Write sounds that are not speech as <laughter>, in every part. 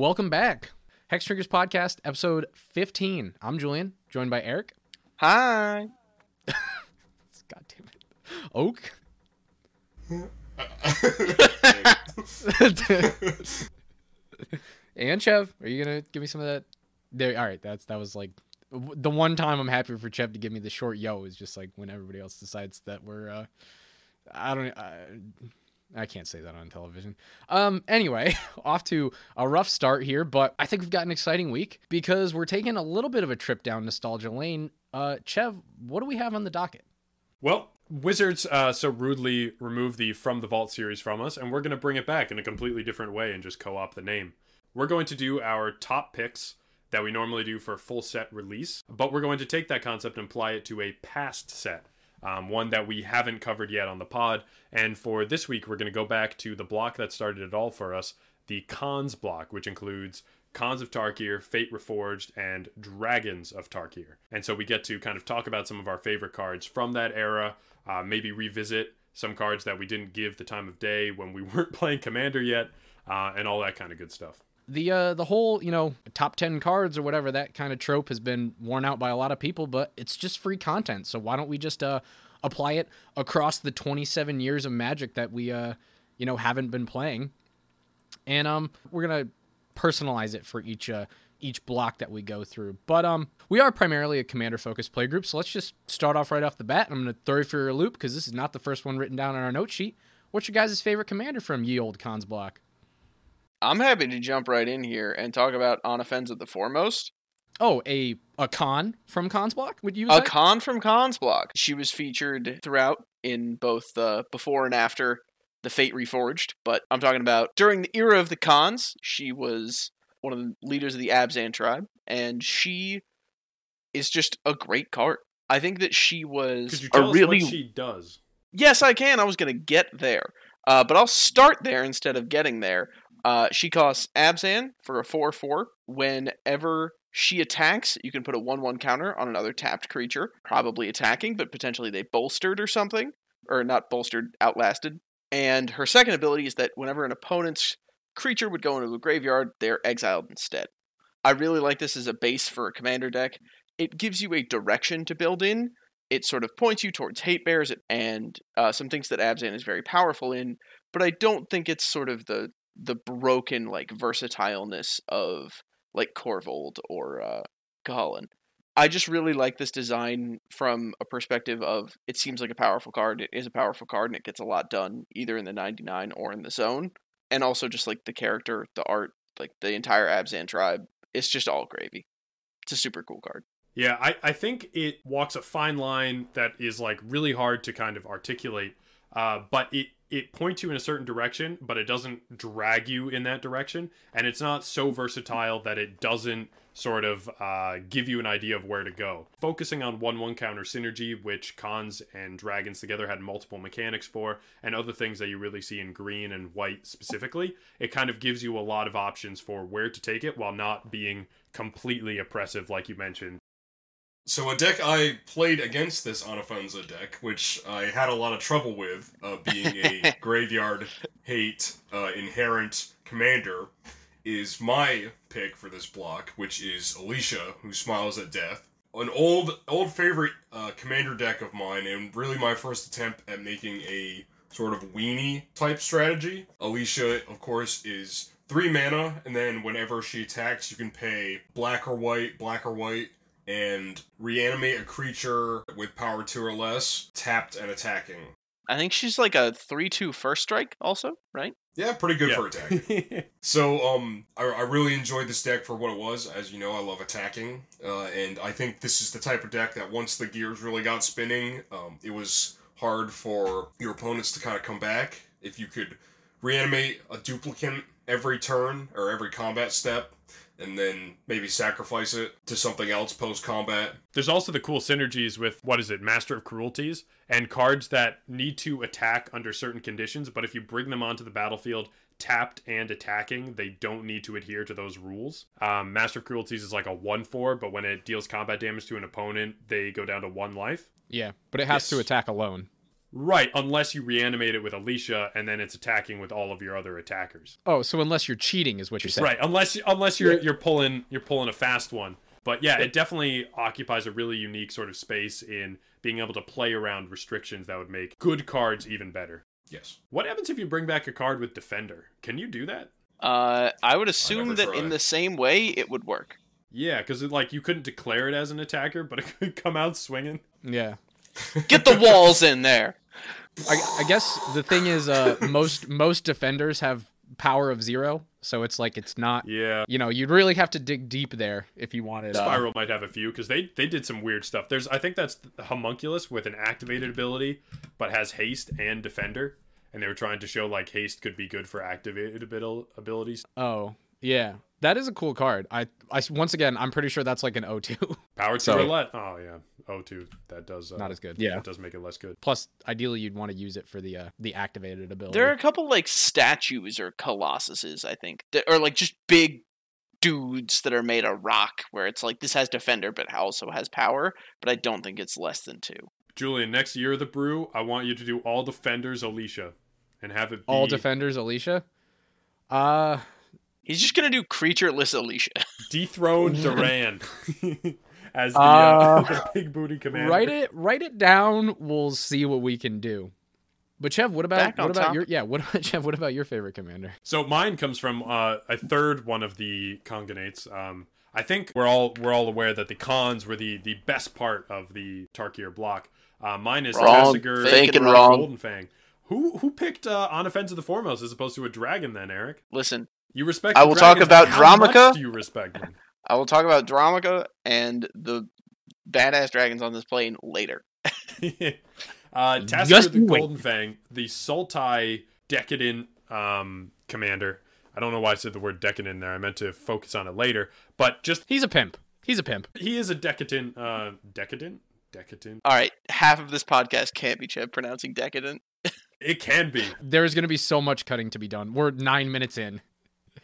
Welcome back. Hexdrinkers Podcast, episode 15. I'm Julian, joined by Eric. Hi. <laughs> God damn it. Oak. <laughs> and Chev, are you gonna give me some of that? There. All right. That's that was like the one time I'm happy for Chev to give me the short yo is just like when everybody else decides that we're. uh I don't. I, I can't say that on television. Um. Anyway, <laughs> off to a rough start here, but I think we've got an exciting week because we're taking a little bit of a trip down nostalgia lane. Uh, Chev, what do we have on the docket? Well, Wizards uh, so rudely removed the From the Vault series from us, and we're going to bring it back in a completely different way and just co op the name. We're going to do our top picks that we normally do for full set release, but we're going to take that concept and apply it to a past set, um, one that we haven't covered yet on the pod. And for this week, we're going to go back to the block that started it all for us the Khans block, which includes Khans of Tarkir, Fate Reforged, and Dragons of Tarkir. And so we get to kind of talk about some of our favorite cards from that era, uh, maybe revisit some cards that we didn't give the time of day when we <laughs> weren't playing Commander yet, uh, and all that kind of good stuff. The uh the whole you know top 10 cards or whatever that kind of trope has been worn out by a lot of people but it's just free content. So why don't we just uh apply it across the 27 years of magic that we uh you know haven't been playing? And um we're gonna personalize it for each uh each block that we go through. But um we are primarily a commander focused play group so let's just start off right off the bat. I'm gonna throw you for a loop because this is not the first one written down on our note sheet. What's your guys' favorite commander from ye old Khans block I'm happy to jump right in here and talk about Anafenza of the Foremost. Oh, a a Khan from Khans Block? Would you A say? Khan from Khans Block. She was featured throughout in both the before and after the Fate Reforged, but I'm talking about during the era of the Khans. She was one of the leaders of the Abzan tribe, and she is just a great card. I think that she was Could you a us really what she does? Yes, I can. I was going to get there. Uh, but I'll start there instead of getting there. Uh, she costs Abzan for a 4 4. Whenever she attacks, you can put a 1 1 counter on another tapped creature, probably attacking, but potentially they bolstered or something. Or not bolstered, outlasted. And her second ability is that whenever an opponent's creature would go into the graveyard, they're exiled instead. I really like this as a base for a commander deck. It gives you a direction to build in, it sort of points you towards hate bears and uh, some things that Abzan is very powerful in, but I don't think it's sort of the the broken like versatileness of like Corvold or uh, Kahalan. I just really like this design from a perspective of it seems like a powerful card. It is a powerful card and it gets a lot done either in the 99 or in the zone. And also just like the character, the art, like the entire Abzan tribe, it's just all gravy. It's a super cool card. Yeah, I, I think it walks a fine line that is like really hard to kind of articulate, uh, but it it points you in a certain direction, but it doesn't drag you in that direction, and it's not so versatile that it doesn't sort of uh, give you an idea of where to go. Focusing on one one counter synergy, which Khans and dragons together had multiple mechanics for, and other things that you really see in green and white specifically, it kind of gives you a lot of options for where to take it while not being completely oppressive, like you mentioned. So a deck I played against this Anafenza deck, which I had a lot of trouble with, uh, being a <laughs> graveyard hate uh, inherent commander, is my pick for this block, which is Alesha, who smiles at death. An old old favorite uh, commander deck of mine, and really my first attempt at making a sort of weenie type strategy. Alesha, of course, is three mana, and then whenever she attacks, you can pay black or white, black or white, and reanimate a creature with power two or less, tapped and attacking. I think she's like a 3 2 first strike, also, right? Yeah, pretty good Yeah. for attacking. <laughs> So, um, I, I really enjoyed this deck for what it was. As you know, I love attacking, uh, and I think this is the type of deck that once the gears really got spinning, um, it was hard for your opponents to kind of come back. If you could reanimate a duplicate every turn or every combat step, and then maybe sacrifice it to something else post combat. There's also the cool synergies with what is it, Master of Cruelties, and cards that need to attack under certain conditions, but if you bring them onto the battlefield tapped and attacking, they don't need to adhere to those rules. Um, Master of Cruelties is like a 1 4, but when it deals combat damage to an opponent, they go down to one life. Yeah, but it has to attack alone. Right, unless you reanimate it with Alesha and then it's attacking with all of your other attackers. Oh, so unless you're cheating is what you're saying. Right, unless unless you're you're pulling you're pulling a fast one. But yeah, it definitely occupies a really unique sort of space in being able to play around restrictions that would make good cards even better. Yes. What happens if you bring back a card with Defender? Can you do that? Uh, I would assume never that in the same way it would work. Yeah, because like you couldn't declare it as an attacker, but it could come out swinging. Yeah. Get the walls in there. I, I guess the thing is, uh, most most defenders have power of zero, so it's like it's not. Yeah, You know, you'd really have to dig deep there if you wanted. Uh, Spiral might have a few because they they did some weird stuff. There's I think that's Homunculus with an activated ability, but has haste and Defender, and they were trying to show like haste could be good for activated abil- abilities. oh, yeah, that is a cool card. I, I once again, I'm pretty sure that's like an O2. <laughs> Power to So- roulette. Oh yeah, O2. That does uh, not as good. That does make it less good. Plus, ideally, you'd want to use it for the uh, the activated ability. There are a couple like statues or colossuses, I think, that or like just big dudes that are made of rock, where it's like this has defender but also has power, but I don't think it's less than two. Julian, next year the brew, I want you to do all defenders Alesha, and have it be all defenders, Alesha. Uh, He's just gonna do creatureless Alesha. <laughs> dethrone Duran <laughs> as the, Uh, uh, <laughs> the big booty commander. write it write it down. We'll see what we can do. But Chev, what about what about top. your yeah? What about Chev? What about your favorite commander? So mine comes from uh, a third one of the conganates. Um, I think we're all we're all aware that the Khans were the the best part of the Tarkir block. Uh, mine is Wrong. Tasigur Thinking and wrong. Golden Fang. Who who picked uh, Anafenza of the foremost as opposed to a dragon? Then Eric, Listen, you respect. I will talk about but Dromoka. Do you respect them? I will talk about Dromoka and the badass dragons on this plane later. <laughs> <laughs> uh, Tasigur Just the wait. Golden Fang, the Sultai decadent um, commander. I don't know why I said the word decadent there. I meant to focus on it later. But just He's a pimp. He's a pimp. he is a decadent. Uh, decadent. Decadent. All right, half of this podcast can't be Chev pronouncing decadent. <laughs> It can be. There's going to be so much cutting to be done. We're nine minutes in,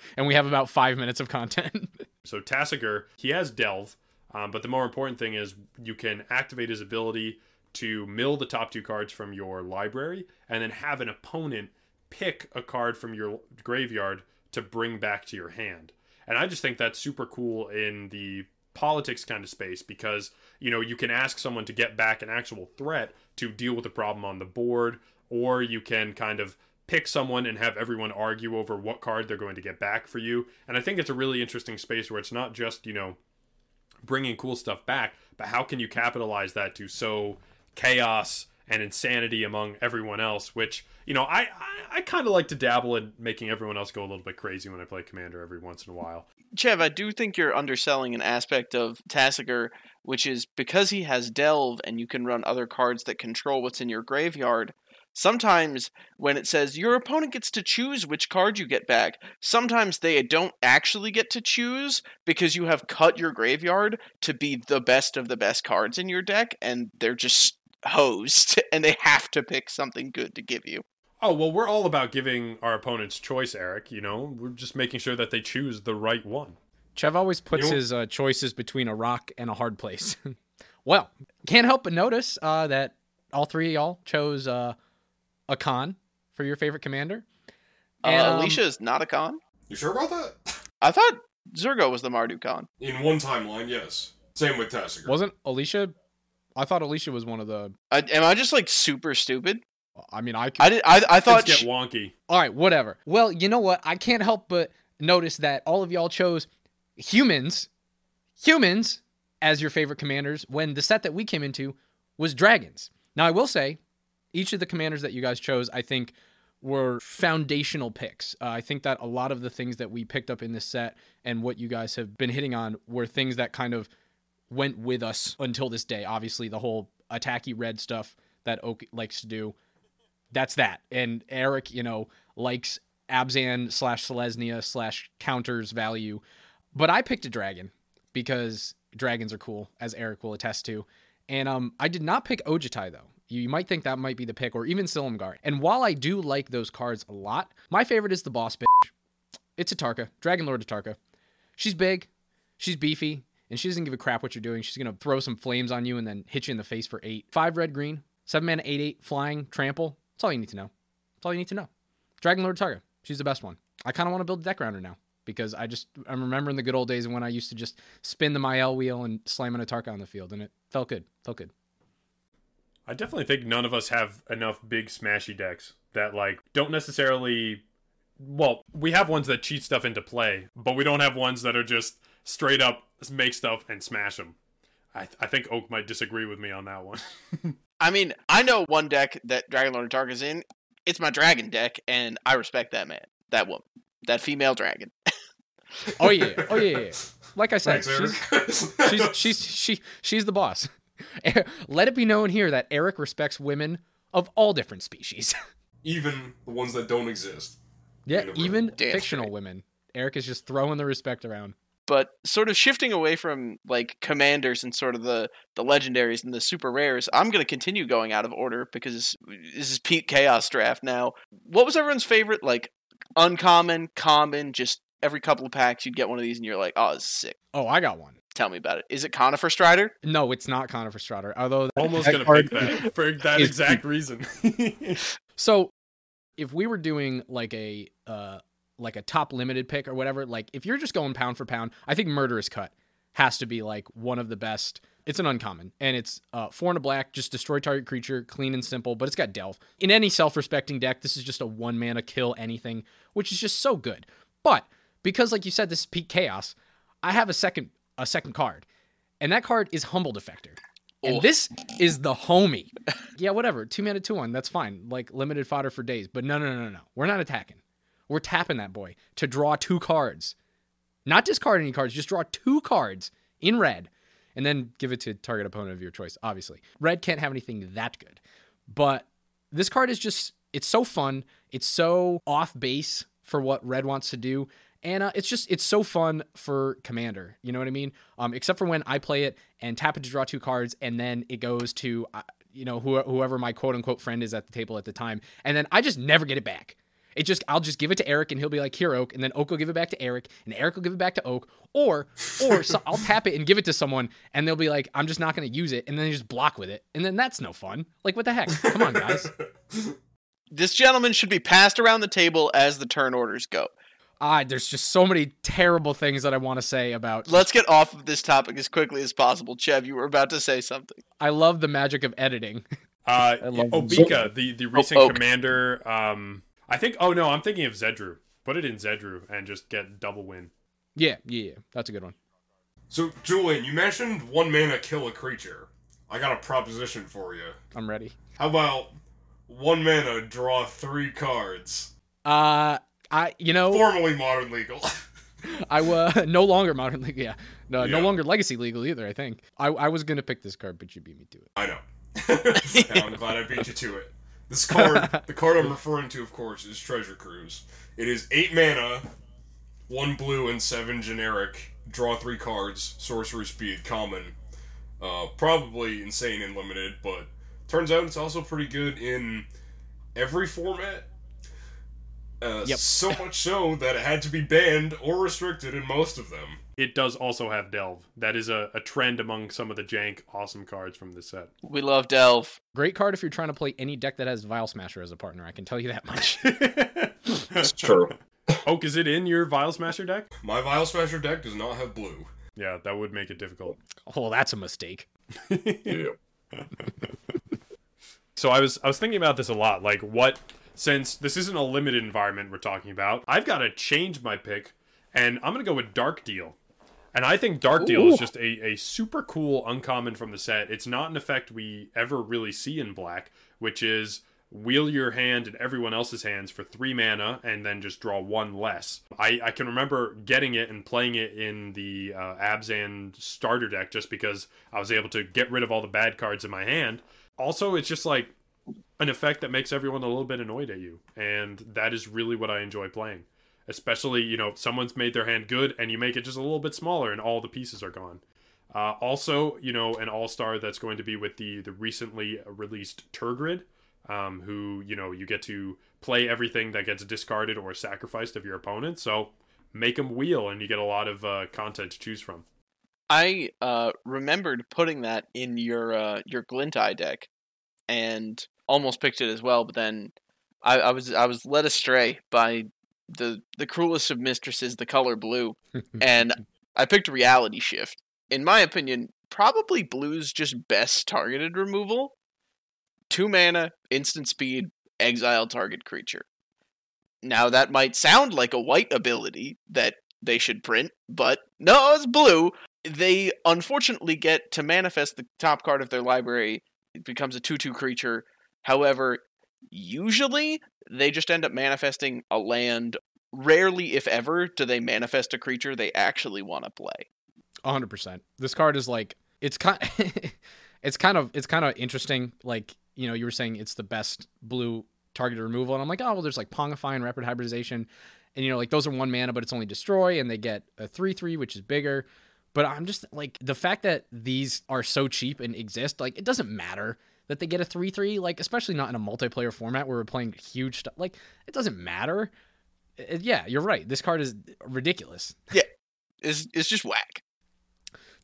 <laughs> and we have about five minutes of content. <laughs> So Tasigur, he has Delve, um, but the more important thing is you can activate his ability to mill the top two cards from your library, and then have an opponent pick a card from your graveyard to bring back to your hand. And I just think that's super cool in the politics kind of space because you know you can ask someone to get back an actual threat to deal with the problem on the board, or you can kind of pick someone and have everyone argue over what card they're going to get back for you. And I think it's a really interesting space where it's not just, you know, bringing cool stuff back, but how can you capitalize that to sow chaos and insanity among everyone else, which, you know, I, I, I kind of like to dabble in making everyone else go a little bit crazy when I play Commander every once in a while. Chev, I do think you're underselling an aspect of Tasigur, which is because he has Delve and you can run other cards that control what's in your graveyard. Sometimes when it says your opponent gets to choose which card you get back, sometimes they don't actually get to choose because you have cut your graveyard to be the best of the best cards in your deck and they're just hosed <laughs> and they have to pick something good to give you. Oh, well, we're all about giving our opponents choice, Eric. You know, we're just making sure that they choose the right one. Chev always puts You know- his uh, choices between a rock and a hard place. <laughs> well, can't help but notice uh, that all three of y'all chose uh, a Khan for your favorite commander. Uh, And, um, Alesha is not a Khan. You sure about that? I thought Zurgo was the Mardu Khan. In one timeline, yes. Same with Tasigur. Wasn't Alesha? I thought Alesha was one of the. I, am I just like super stupid? I mean, I. Could, I did. I, I thought. Things sh- get wonky. all right, whatever. Well, you know what? I can't help but notice that all of y'all chose humans, humans as your favorite commanders when the set that we came into was dragons. Now, I will say, each of the commanders that you guys chose, I think, were foundational picks. Uh, I think that a lot of the things that we picked up in this set and what you guys have been hitting on were things that kind of went with us until this day. Obviously, the whole attacky red stuff that Oak likes to do, that's that. And Eric, you know, likes Abzan slash Selesnya slash counters value. But I picked a dragon because dragons are cool, as Eric will attest to. And um, I did not pick Ojutai though. You, might think that might be the pick, or even Silumgar. And while I do like those cards a lot, my favorite is the boss bitch. It's Atarka, Dragon Lord Atarka. She's big, she's beefy, and she doesn't give a crap what you're doing. She's gonna throw some flames on you and then hit you in the face for eight. Five red green, Seven mana, eight eight, flying, trample. That's all you need to know. That's all you need to know. Dragon Lord Atarka. She's the best one. I kind of want to build a deck around her now because I just I'm remembering the good old days when I used to just spin the Mael wheel and slam an Atarka on the field, and it felt good. Felt good. I definitely think none of us have enough big smashy decks that like don't necessarily well, we have ones that cheat stuff into play, but we don't have ones that are just straight up make stuff and smash them. I, I think Oak might disagree with me on that one. <laughs> I mean, I know one deck that Dragon Lord Atarka's in. It's my dragon deck, and I respect that man, that woman, that female dragon. <laughs> Oh yeah, oh yeah, yeah. Like I said, Thanks, she's, Eric. she's she's she she's the boss. <laughs> Let it be known here that Eric respects women of all different species. <laughs> even the ones that don't exist. yeah, even Damn fictional straight. women. Eric is just throwing the respect around. but sort of shifting away from like commanders and sort of the the legendaries and the super rares i'm going to continue going out of order because this is pete chaos draft now what was everyone's favorite like uncommon common just every couple of packs you'd get one of these and you're like oh this is sick Oh, I got one. Tell me about it is it conifer strider No, it's not Conifer Strider. Although <laughs> Almost that gonna pick that for that is- exact reason. <laughs> So, if we were doing like a uh like a top limited pick or whatever, like if you're just going pound for pound, I think Murderous Cut has to be like one of the best. It's an uncommon, and it's uh, four and a black, just destroy target creature, clean and simple. But it's got Delve. In any self-respecting deck, this is just a one mana kill anything, which is just so good. But because, like you said, this is peak chaos, I have a second a second card, and that card is Humble Defector. And Oh. this is the homie. <laughs> yeah, whatever. Two mana, two one. That's fine. Like limited fodder for days. But no, no, no, no. We're not attacking. We're tapping that boy to draw two cards. Not discard any cards. Just draw two cards in red, and then give it to target opponent of your choice. Obviously, red can't have anything that good. But this card is just. It's so fun. It's so off base for what red wants to do. Uh, it's just it's so fun for commander. You know what I mean? Um, except for when I play it and tap it to draw two cards, and then it goes to uh, you know who, whoever my quote unquote friend is at the table at the time, and then I just never get it back. It just I'll just give it to Eric, and he'll be like, "Here, Oak," and then Oak will give it back to Eric, and Eric will give it back to Oak, or or so I'll tap it and give it to someone, and they'll be like, "I'm just not going to use it," and then they just block with it, and then that's no fun. Like what the heck? Come on, guys. <laughs> this gentleman should be passed around the table as the turn orders go Ah, there's just so many terrible things that I want to say about. let's get off of this topic as quickly as possible chev you were about to say something I love the magic of editing. <laughs> Uh, I love Obeka, the the recent Oak. commander. Um, I think. Oh no, I'm thinking of Zedruu. Put it in Zedruu and just get double win. yeah, yeah, yeah, that's a good one. So, Julian, you mentioned one mana kill a creature. I got a proposition for you. I'm ready. How about one mana draw three cards? Uh, I you know Formerly modern legal. <laughs> I was <laughs> no longer modern legal. Yeah, no, no longer legacy legal either. I think I I was gonna pick this card, but you beat me to it. I know. <laughs> Yeah, I'm glad I beat you to it. This card, the card I'm referring to, of course, is Treasure Cruise. It is eight mana, one blue and seven generic. Draw three cards, sorcery speed, common. Uh, probably insane and limited, but turns out it's also pretty good in every format. Uh, Yep. So much so that it had to be banned or restricted in most of them. It does also have Delve. That is a, a trend among some of the jank awesome cards from this set. we love delve Great card if you're trying to play any deck that has Vial Smasher as a partner. I can tell you that much. <laughs> That's <laughs> true. Oak, is it in your Vial Smasher deck? My Vial Smasher deck does not have blue. Yeah, that would make it difficult. oh, that's a mistake. <laughs> Yeah. So I was I was thinking about this a lot. Like what since this isn't a limited environment we're talking about, I've got to change my pick and I'm going to go with Dark Deal. And I think Dark Deal is just a, a super cool uncommon from the set. It's not an effect we ever really see in black, which is wheel your hand and everyone else's hands for three mana and then just draw one less. I, I can remember getting it and playing it in the uh, Abzan starter deck just because I was able to get rid of all the bad cards in my hand. Also, it's just like an effect that makes everyone a little bit annoyed at you. And that is really what I enjoy playing. Especially, you know, someone's made their hand good and you make it just a little bit smaller and all the pieces are gone. Uh, also, you know, an all star that's going to be with the the recently released Tergrid, um, who you know you get to play everything that gets discarded or sacrificed of your opponent. So make them wheel, and you get a lot of uh, content to choose from. I uh, remembered putting that in your uh, your Glint Eye deck and almost picked it as well, but then I, I was I was led astray by the the cruelest of mistresses, the color blue, <laughs> and I picked Reality Shift. In my opinion, probably blue's just best targeted removal. Two mana, instant speed, exile target creature. Now that might sound like a white ability that they should print, but no, it's blue. They unfortunately get to manifest the top card of their library. It becomes a 2 2 creature. However, usually they just end up manifesting a land. Rarely, if ever, do they manifest a creature they actually want to play. 100%. This card is like it's kind <laughs> it's kind of it's kind of interesting like, you know, you were saying it's the best blue targeted removal and I'm like, "Oh, well there's like Pongify and Rapid Hybridization." And you know, like those are one mana but it's only destroy and they get a 3/3 which is bigger. But I'm just like the fact that these are so cheap and exist, like it doesn't matter that they get a 3-3, like especially not in a multiplayer format where we're playing huge stuff. Like it doesn't matter. It- yeah, you're right. This card is ridiculous. Yeah it's, it's just whack.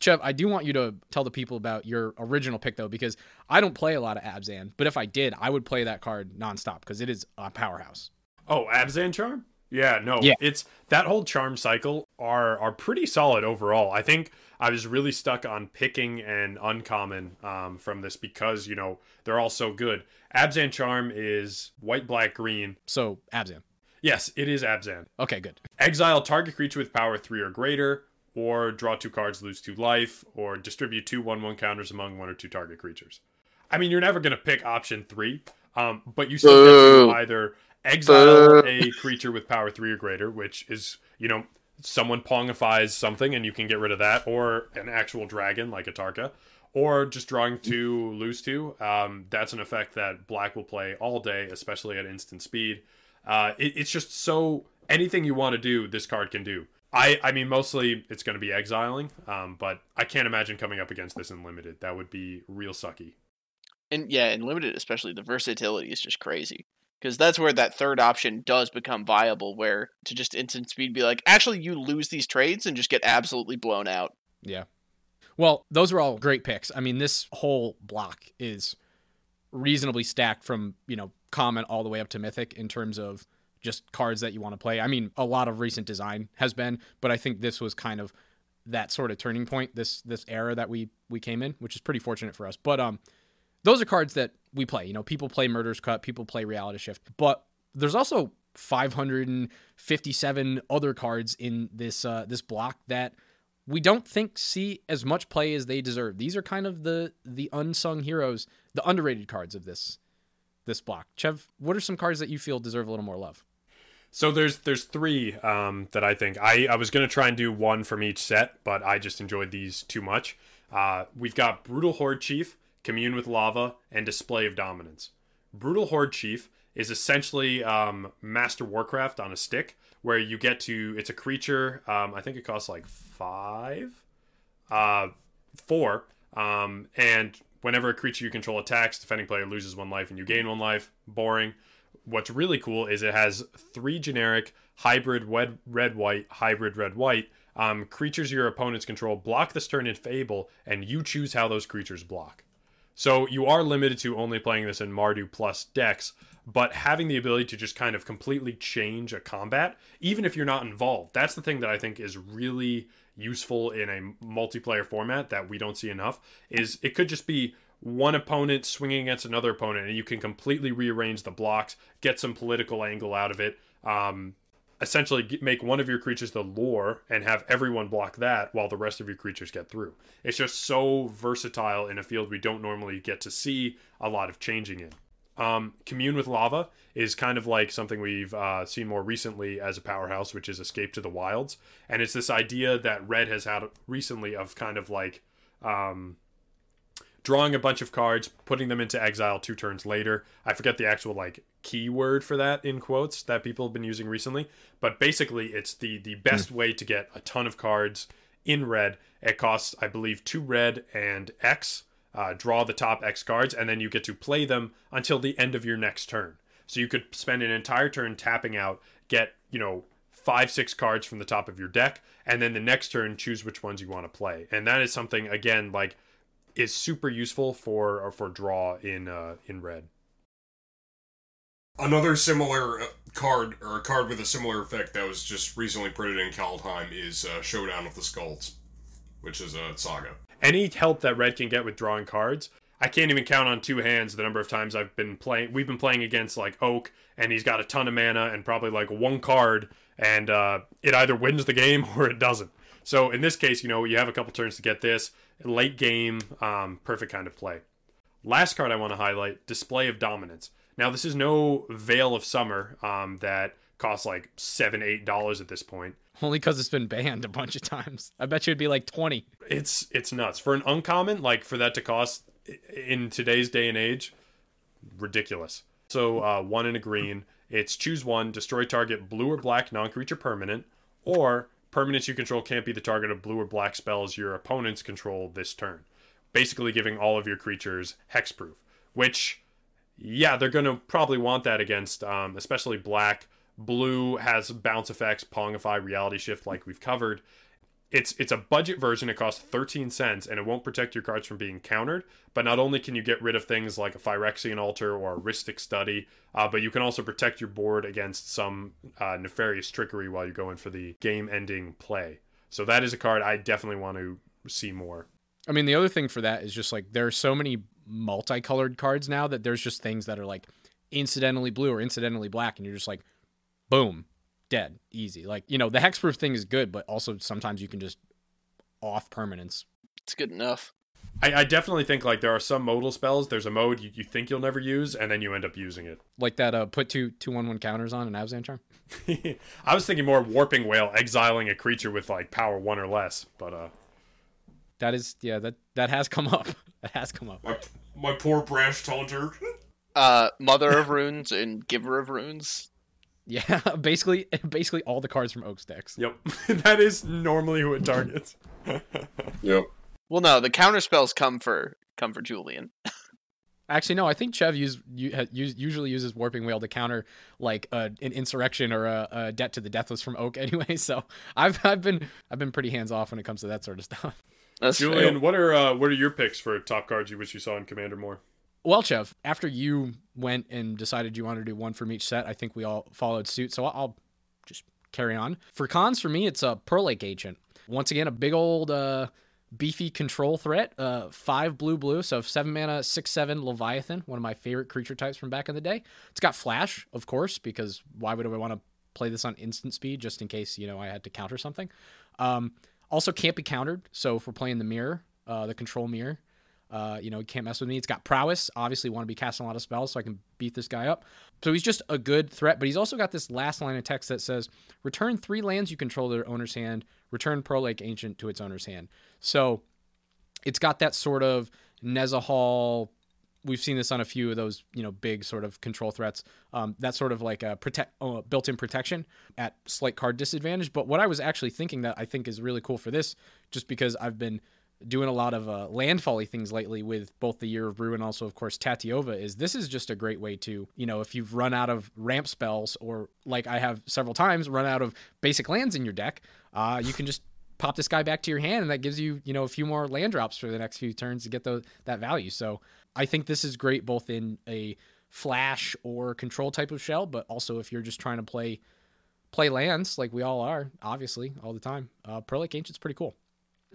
Chev, I do want you to tell the people about your original pick though, because I don't play a lot of Abzan, but if I did, I would play that card nonstop because it is a powerhouse. Oh, Abzan charm? Yeah, no. Yeah. It's that whole charm cycle are are pretty solid overall. I think I was really stuck on picking an uncommon um, from this because, you know, they're all so good. Abzan charm is white, black, green. So Abzan. Yes, it is Abzan. Okay, good. Exile target creature with power three or greater, or draw two cards, lose two life, or distribute two one one counters among one or two target creatures. I mean, you're never gonna pick option three, um, but you still get to either exile a creature with power three or greater, which is you know someone pongifies something and you can get rid of that, or an actual dragon like Atarka, or just drawing two, lose two. Um, that's an effect that black will play all day, especially at instant speed. Uh, it, it's just so anything you want to do, this card can do. I, I mean, mostly it's going to be exiling, um, but I can't imagine coming up against this in limited. That would be real sucky. And yeah, in limited especially, the versatility is just crazy. Because that's where that third option does become viable, where to just instant speed be like, actually, you lose these trades and just get absolutely blown out. Yeah. Well, those are all great picks. I mean, this whole block is reasonably stacked from, you know, common all the way up to mythic in terms of just cards that you want to play. I mean, a lot of recent design has been, but I think this was kind of that sort of turning point this this era that we we came in, which is pretty fortunate for us. But um those are cards that we play. You know, people play Murder's Cut, people play Reality Shift, but there's also 557 other cards in this uh, this block that we don't think see as much play as they deserve. These are kind of the the unsung heroes, the underrated cards of this this block. Chev, what are some cards that you feel deserve a little more love? So there's there's three um, that I think I, I was gonna try and do one from each set, but I just enjoyed these too much. Uh, we've got Brutal Horde Chief, Commune with Lava, and Display of Dominance. Brutal Horde Chief is essentially um, Master Warcraft on a stick, where you get to it's a creature. Um, I think it costs like five, uh, four, um, and whenever a creature you control attacks, defending player loses one life and you gain one life. Boring what's really cool is it has three generic hybrid red red white hybrid red white um, creatures your opponents control block this turn in Fable, and you choose how those creatures block. So you are limited to only playing this in Mardu plus decks, but having the ability to just kind of completely change a combat, even if you're not involved, that's the thing that I think is really useful in a multiplayer format that we don't see enough. Is it could just be one opponent swinging against another opponent, and you can completely rearrange the blocks, get some political angle out of it. Um, essentially, make one of your creatures the lore and have everyone block that while the rest of your creatures get through. It's just so versatile in a field we don't normally get to see a lot of changing in. Um, Commune with Lava is kind of like something we've uh, seen more recently as a powerhouse, which is Escape to the Wilds. And it's this idea that Red has had recently of kind of like um, drawing a bunch of cards, putting them into exile two turns later. I forget the actual like keyword for that in quotes that people have been using recently, but basically it's the the best way to get a ton of cards in red. It costs, I believe, two red and X. Uh, draw the top X cards, and then you get to play them until the end of your next turn. So you could spend an entire turn tapping out, get you know five six cards from the top of your deck, and then the next turn choose which ones you want to play. And that is something again like is super useful for or for draw in uh, in red. Another similar uh, card, or a card with a similar effect that was just recently printed in Kaldheim, is uh, Showdown of the Skulls, which is a saga. Any help that red can get with drawing cards, I can't even count on two hands the number of times I've been playing. We've been playing against like Oak, and he's got a ton of mana and probably like one card, and uh, it either wins the game <laughs> or it doesn't. So in this case, you know, you have a couple turns to get this late game, um, perfect kind of play. Last card I want to highlight: Display of Dominance. Now this is no Veil of Summer um, that costs like seven, eight dollars at this point. Only because it's been banned a bunch of times. I bet you it'd be like 20. It's it's nuts for an uncommon like for that to cost in today's day and age, ridiculous. So uh, one in a green. It's choose one, destroy target blue or black non-creature permanent, or permanents you control can't be the target of blue or black spells your opponents control this turn. Basically, giving all of your creatures hexproof. Which, yeah, they're gonna probably want that against, um, especially black. Blue has bounce effects, Pongify, Reality Shift, like we've covered it's it's a budget version. It costs 13 cents, and it won't protect your cards from being countered. But not only can you get rid of things like a Phyrexian Altar or a Rhystic Study, uh, but you can also protect your board against some uh, nefarious trickery while you're going for the game-ending play. So that is a card I definitely want to see more. I mean, the other thing for that is just like there are so many multicolored cards now that there's just things that are like incidentally blue or incidentally black, and you're just like, boom, dead, easy. Like you know, the hexproof thing is good, but also sometimes you can just off permanence. It's good enough. I, I definitely think like there are some modal spells. There's a mode you, you think you'll never use, and then you end up using it. Like that, uh, put two two one one counters on an Abzan charm. <laughs> I was thinking more warping wail, exiling a creature with like power one or less, but uh, That is, yeah, that that has come up. <laughs> That has come up. My, my poor brash taunter. <laughs> Uh, Mother of Runes and Giver of Runes. Yeah, <laughs> basically, <laughs> basically all the cards from Oak's decks. yep, <laughs> that is normally who it targets. Yep. Well, no, the counter spells come for come for Julian. Actually, no. I think Chev use, use, usually uses Warping Wail to counter like uh, an insurrection or a, a debt to the deathless from Oak. Anyway, so I've I've been I've been pretty hands off when it comes to that sort of stuff. That's fair. Julian, what are uh, what are your picks for top cards you wish you saw in Commander more? Well, Chev, after you went and decided you wanted to do one from each set, I think we all followed suit. So I'll just carry on. For Khans, for me, it's a Pearl Lake Ancient. Once again, a big old uh, beefy control threat. Uh, five blue blue, so seven mana, six seven Leviathan, one of my favorite creature types from back in the day. It's got flash, of course, because why would I want to play this on instant speed just in case you know I had to counter something? Um, also, can't be countered. So if we're playing the mirror, uh, the control mirror, uh, you know, he can't mess with me. It's got prowess. Obviously, want to be casting a lot of spells so I can beat this guy up. So he's just a good threat, but he's also got this last line of text that says, "Return three lands you control to their owner's hand. Return Pearl Lake Ancient to its owner's hand." So it's got that sort of Nezahal. We've seen this on a few of those, you know, big sort of control threats. Um, that sort of like a protect, uh, built-in protection at slight card disadvantage. But what I was actually thinking that I think is really cool for this, just because I've been doing a lot of uh, landfally things lately with both the Year of Brew and also, of course, Tatyova, is this is just a great way to, you know, if you've run out of ramp spells or like I have several times, run out of basic lands in your deck, uh, you can just pop this guy back to your hand and that gives you, you know, a few more land drops for the next few turns to get the, that value. So I think this is great both in a flash or control type of shell, but also if you're just trying to play play lands like we all are, obviously, all the time. Uh, Pearl Ancient's pretty cool.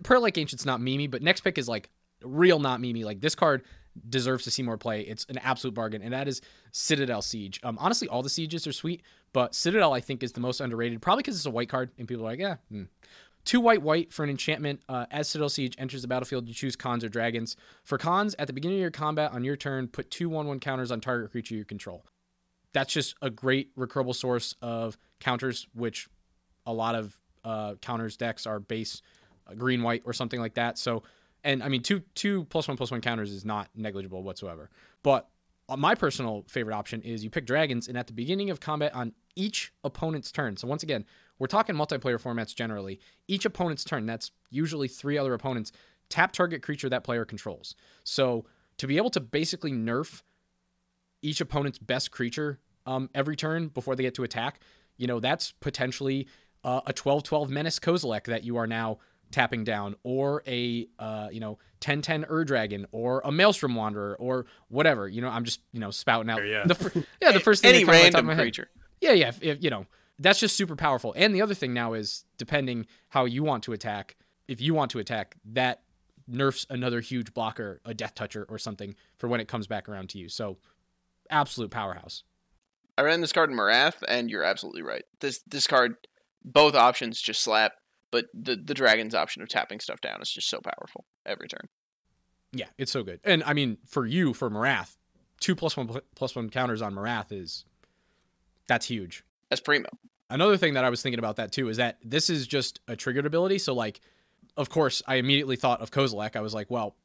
Pearl Lake Ancient's not Mimi, but next pick is like real not Mimi. Like this card deserves to see more play. It's an absolute bargain, and that is Citadel Siege. Um, honestly, all the sieges are sweet, but Citadel I think is the most underrated, probably because it's a white card, and people are like, yeah. Hmm. Two white white for an enchantment. Uh, as Citadel Siege enters the battlefield, you choose Khans or dragons. For Khans, at the beginning of your combat on your turn, put two one one counters on target creature you control. That's just a great recurable source of counters, which a lot of uh, counters decks are base uh, green white or something like that. So, and I mean, two two plus one plus one counters is not negligible whatsoever. But my personal favorite option is you pick dragons, and at the beginning of combat on each opponent's turn. So once again, we're talking multiplayer formats generally. Each opponent's turn, that's usually three other opponents, tap target creature that player controls. So to be able to basically nerf each opponent's best creature um, every turn before they get to attack, you know, that's potentially uh, a 12 12 Menace Kozilek that you are now tapping down, or a uh, you know 10-10 Ur Dragon, or a Maelstrom Wanderer, or whatever. You know, I'm just you know spouting out Yeah. the fir- yeah the <laughs> first thing Any that comes to the top of random my head. creature. Yeah, yeah. If, if, you know, that's just super powerful. And the other thing now is depending how you want to attack. If you want to attack, that nerfs another huge blocker, a death toucher or something for when it comes back around to you. So, absolute powerhouse. I ran this card in Marath, and you're absolutely right. This this card, both options just slap, but the the dragon's option of tapping stuff down is just so powerful every turn. Yeah, it's so good. And I mean, for you, for Marath, two plus one plus one counters on Marath is that's huge. That's primo. Another thing that I was thinking about that too is that this is just a triggered ability. So like, of course, I immediately thought of Kozilek. I was like, well,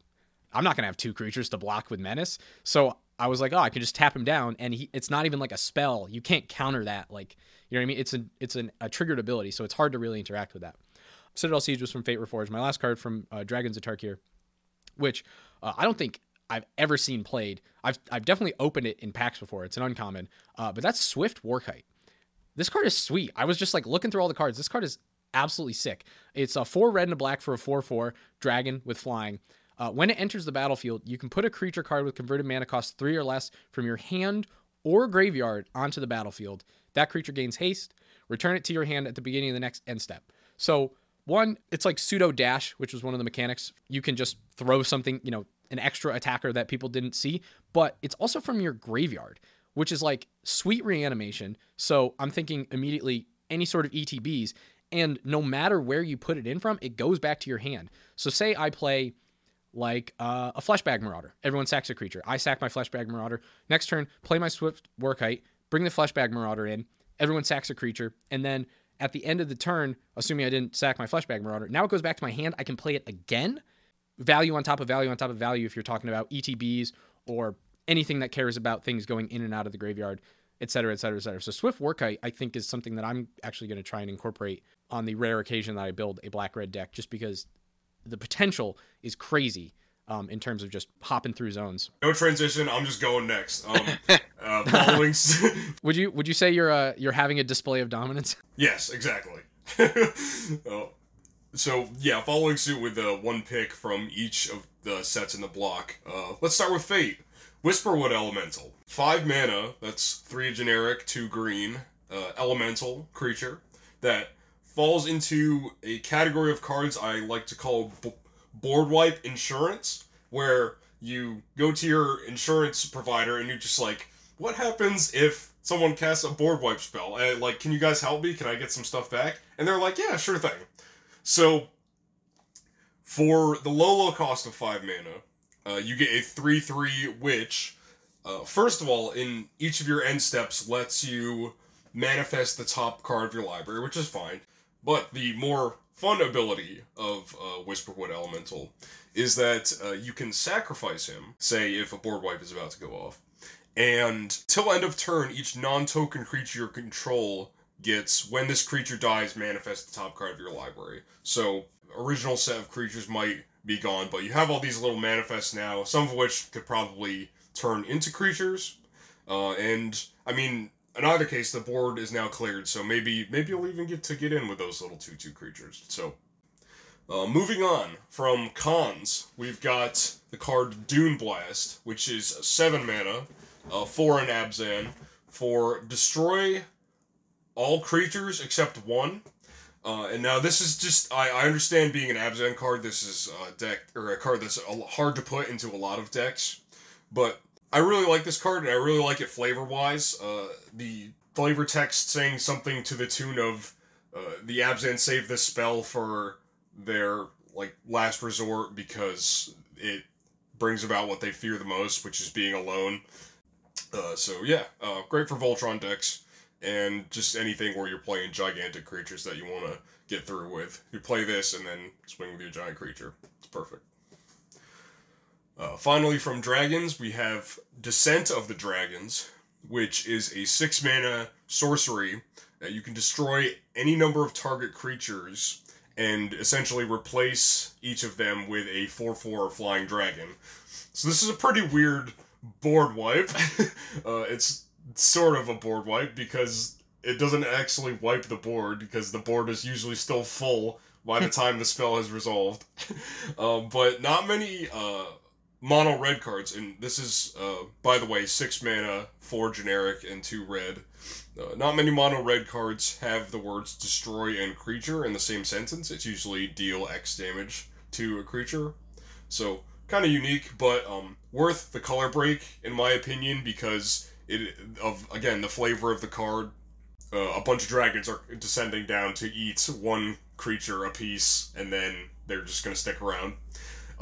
I'm not gonna have two creatures to block with menace. So I was like, oh, I can just tap him down, and he, it's not even like a spell. You can't counter that. Like, you know what I mean? It's an it's an, a triggered ability, so it's hard to really interact with that. Citadel Siege was from Fate Reforged. My last card from uh, Dragons of Tarkir, which uh, I don't think I've ever seen played. I've I've definitely opened it in packs before. It's an uncommon, uh, but that's Swift Warkite. This card is sweet. I was just like looking through all the cards. This card is absolutely sick. It's a four red and a black for a four four dragon with flying. Uh, when it enters the battlefield, you can put a creature card with converted mana cost three or less from your hand or graveyard onto the battlefield. That creature gains haste. Return it to your hand at the beginning of the next end step. So one, it's like pseudo dash, which was one of the mechanics. You can just throw something, you know, an extra attacker that people didn't see, but it's also from your graveyard, which is like sweet reanimation. So I'm thinking immediately any sort of ETBs, and no matter where you put it in from, it goes back to your hand. So say I play like uh, a fleshbag marauder. Everyone sacks a creature. I sack my fleshbag marauder. Next turn, play my Swift Warkite, bring the fleshbag marauder in. Everyone sacks a creature, and then at the end of the turn, assuming I didn't sack my fleshbag marauder, now it goes back to my hand. I can play it again. Value on top of value on top of value. If you're talking about ETBs or anything that cares about things going in and out of the graveyard, et cetera, et cetera, et cetera. So Swift Warkite, I think, is something that I'm actually going to try and incorporate on the rare occasion that I build a black red deck, just because the potential is crazy um, in terms of just hopping through zones. No transition. I'm just going next. Um, <laughs> uh, following. <laughs> Would you would you say you're uh, you're having a display of dominance? <laughs> yes, exactly. Oh, so yeah, following suit with the one pick from each of the sets in the block. Uh, let's start with Fate. Whisperwood Elemental. Five mana. That's three generic, two green. Uh, elemental creature that falls into a category of cards I like to call b- board wipe insurance, where you go to your insurance provider and you're just like, what happens if someone casts a board wipe spell? And like, can you guys help me? Can I get some stuff back? And they're like, yeah, sure thing. So, for the low, low cost of five mana, uh, you get a 3 3 witch. Uh, first of all, in each of your end steps, lets you manifest the top card of your library, which is fine. But the more fun ability of uh, Whisperwood Elemental is that uh, you can sacrifice him, say if a board wipe is about to go off, and till end of turn, each non-token creature you control gets when this creature dies, manifest the top card of your library. So original set of creatures might be gone, but you have all these little manifests now, some of which could probably turn into creatures. Uh, and I mean, in either case, the board is now cleared, so maybe maybe you'll even get to get in with those little two two creatures. So, uh, moving on from Khans, we've got the card Dune Blast, which is seven mana, uh, for an Abzan, for destroy all creatures except one. Uh, and now this is just I, I understand being an Abzan card. This is a deck or a card that's hard to put into a lot of decks, but I really like this card and I really like it flavor wise. Uh, the flavor text saying something to the tune of uh, the Abzan save this spell for their like last resort because it brings about what they fear the most, which is being alone. Uh, so yeah, uh, great for Voltron decks and just anything where you're playing gigantic creatures that you want to get through with. You play this and then swing with your giant creature. It's perfect. Uh, finally, from Dragons, we have Descent of the Dragons, which is a six mana sorcery that you can destroy any number of target creatures and essentially replace each of them with a 4 4 flying dragon. So, this is a pretty weird board wipe. <laughs> uh, it's sort of a board wipe because it doesn't actually wipe the board because the board is usually still full by the <laughs> time the spell has resolved. um, <laughs> but not many uh, mono red cards, and this is, uh, by the way, six mana, four generic, and two red. Uh, not many mono red cards have the words destroy and creature in the same sentence. It's usually deal X damage to a creature. So, kind of unique, but um, worth the color break, in my opinion, because it of again the flavor of the card. Uh, a bunch of dragons are descending down to eat one creature apiece, and then they're just gonna stick around.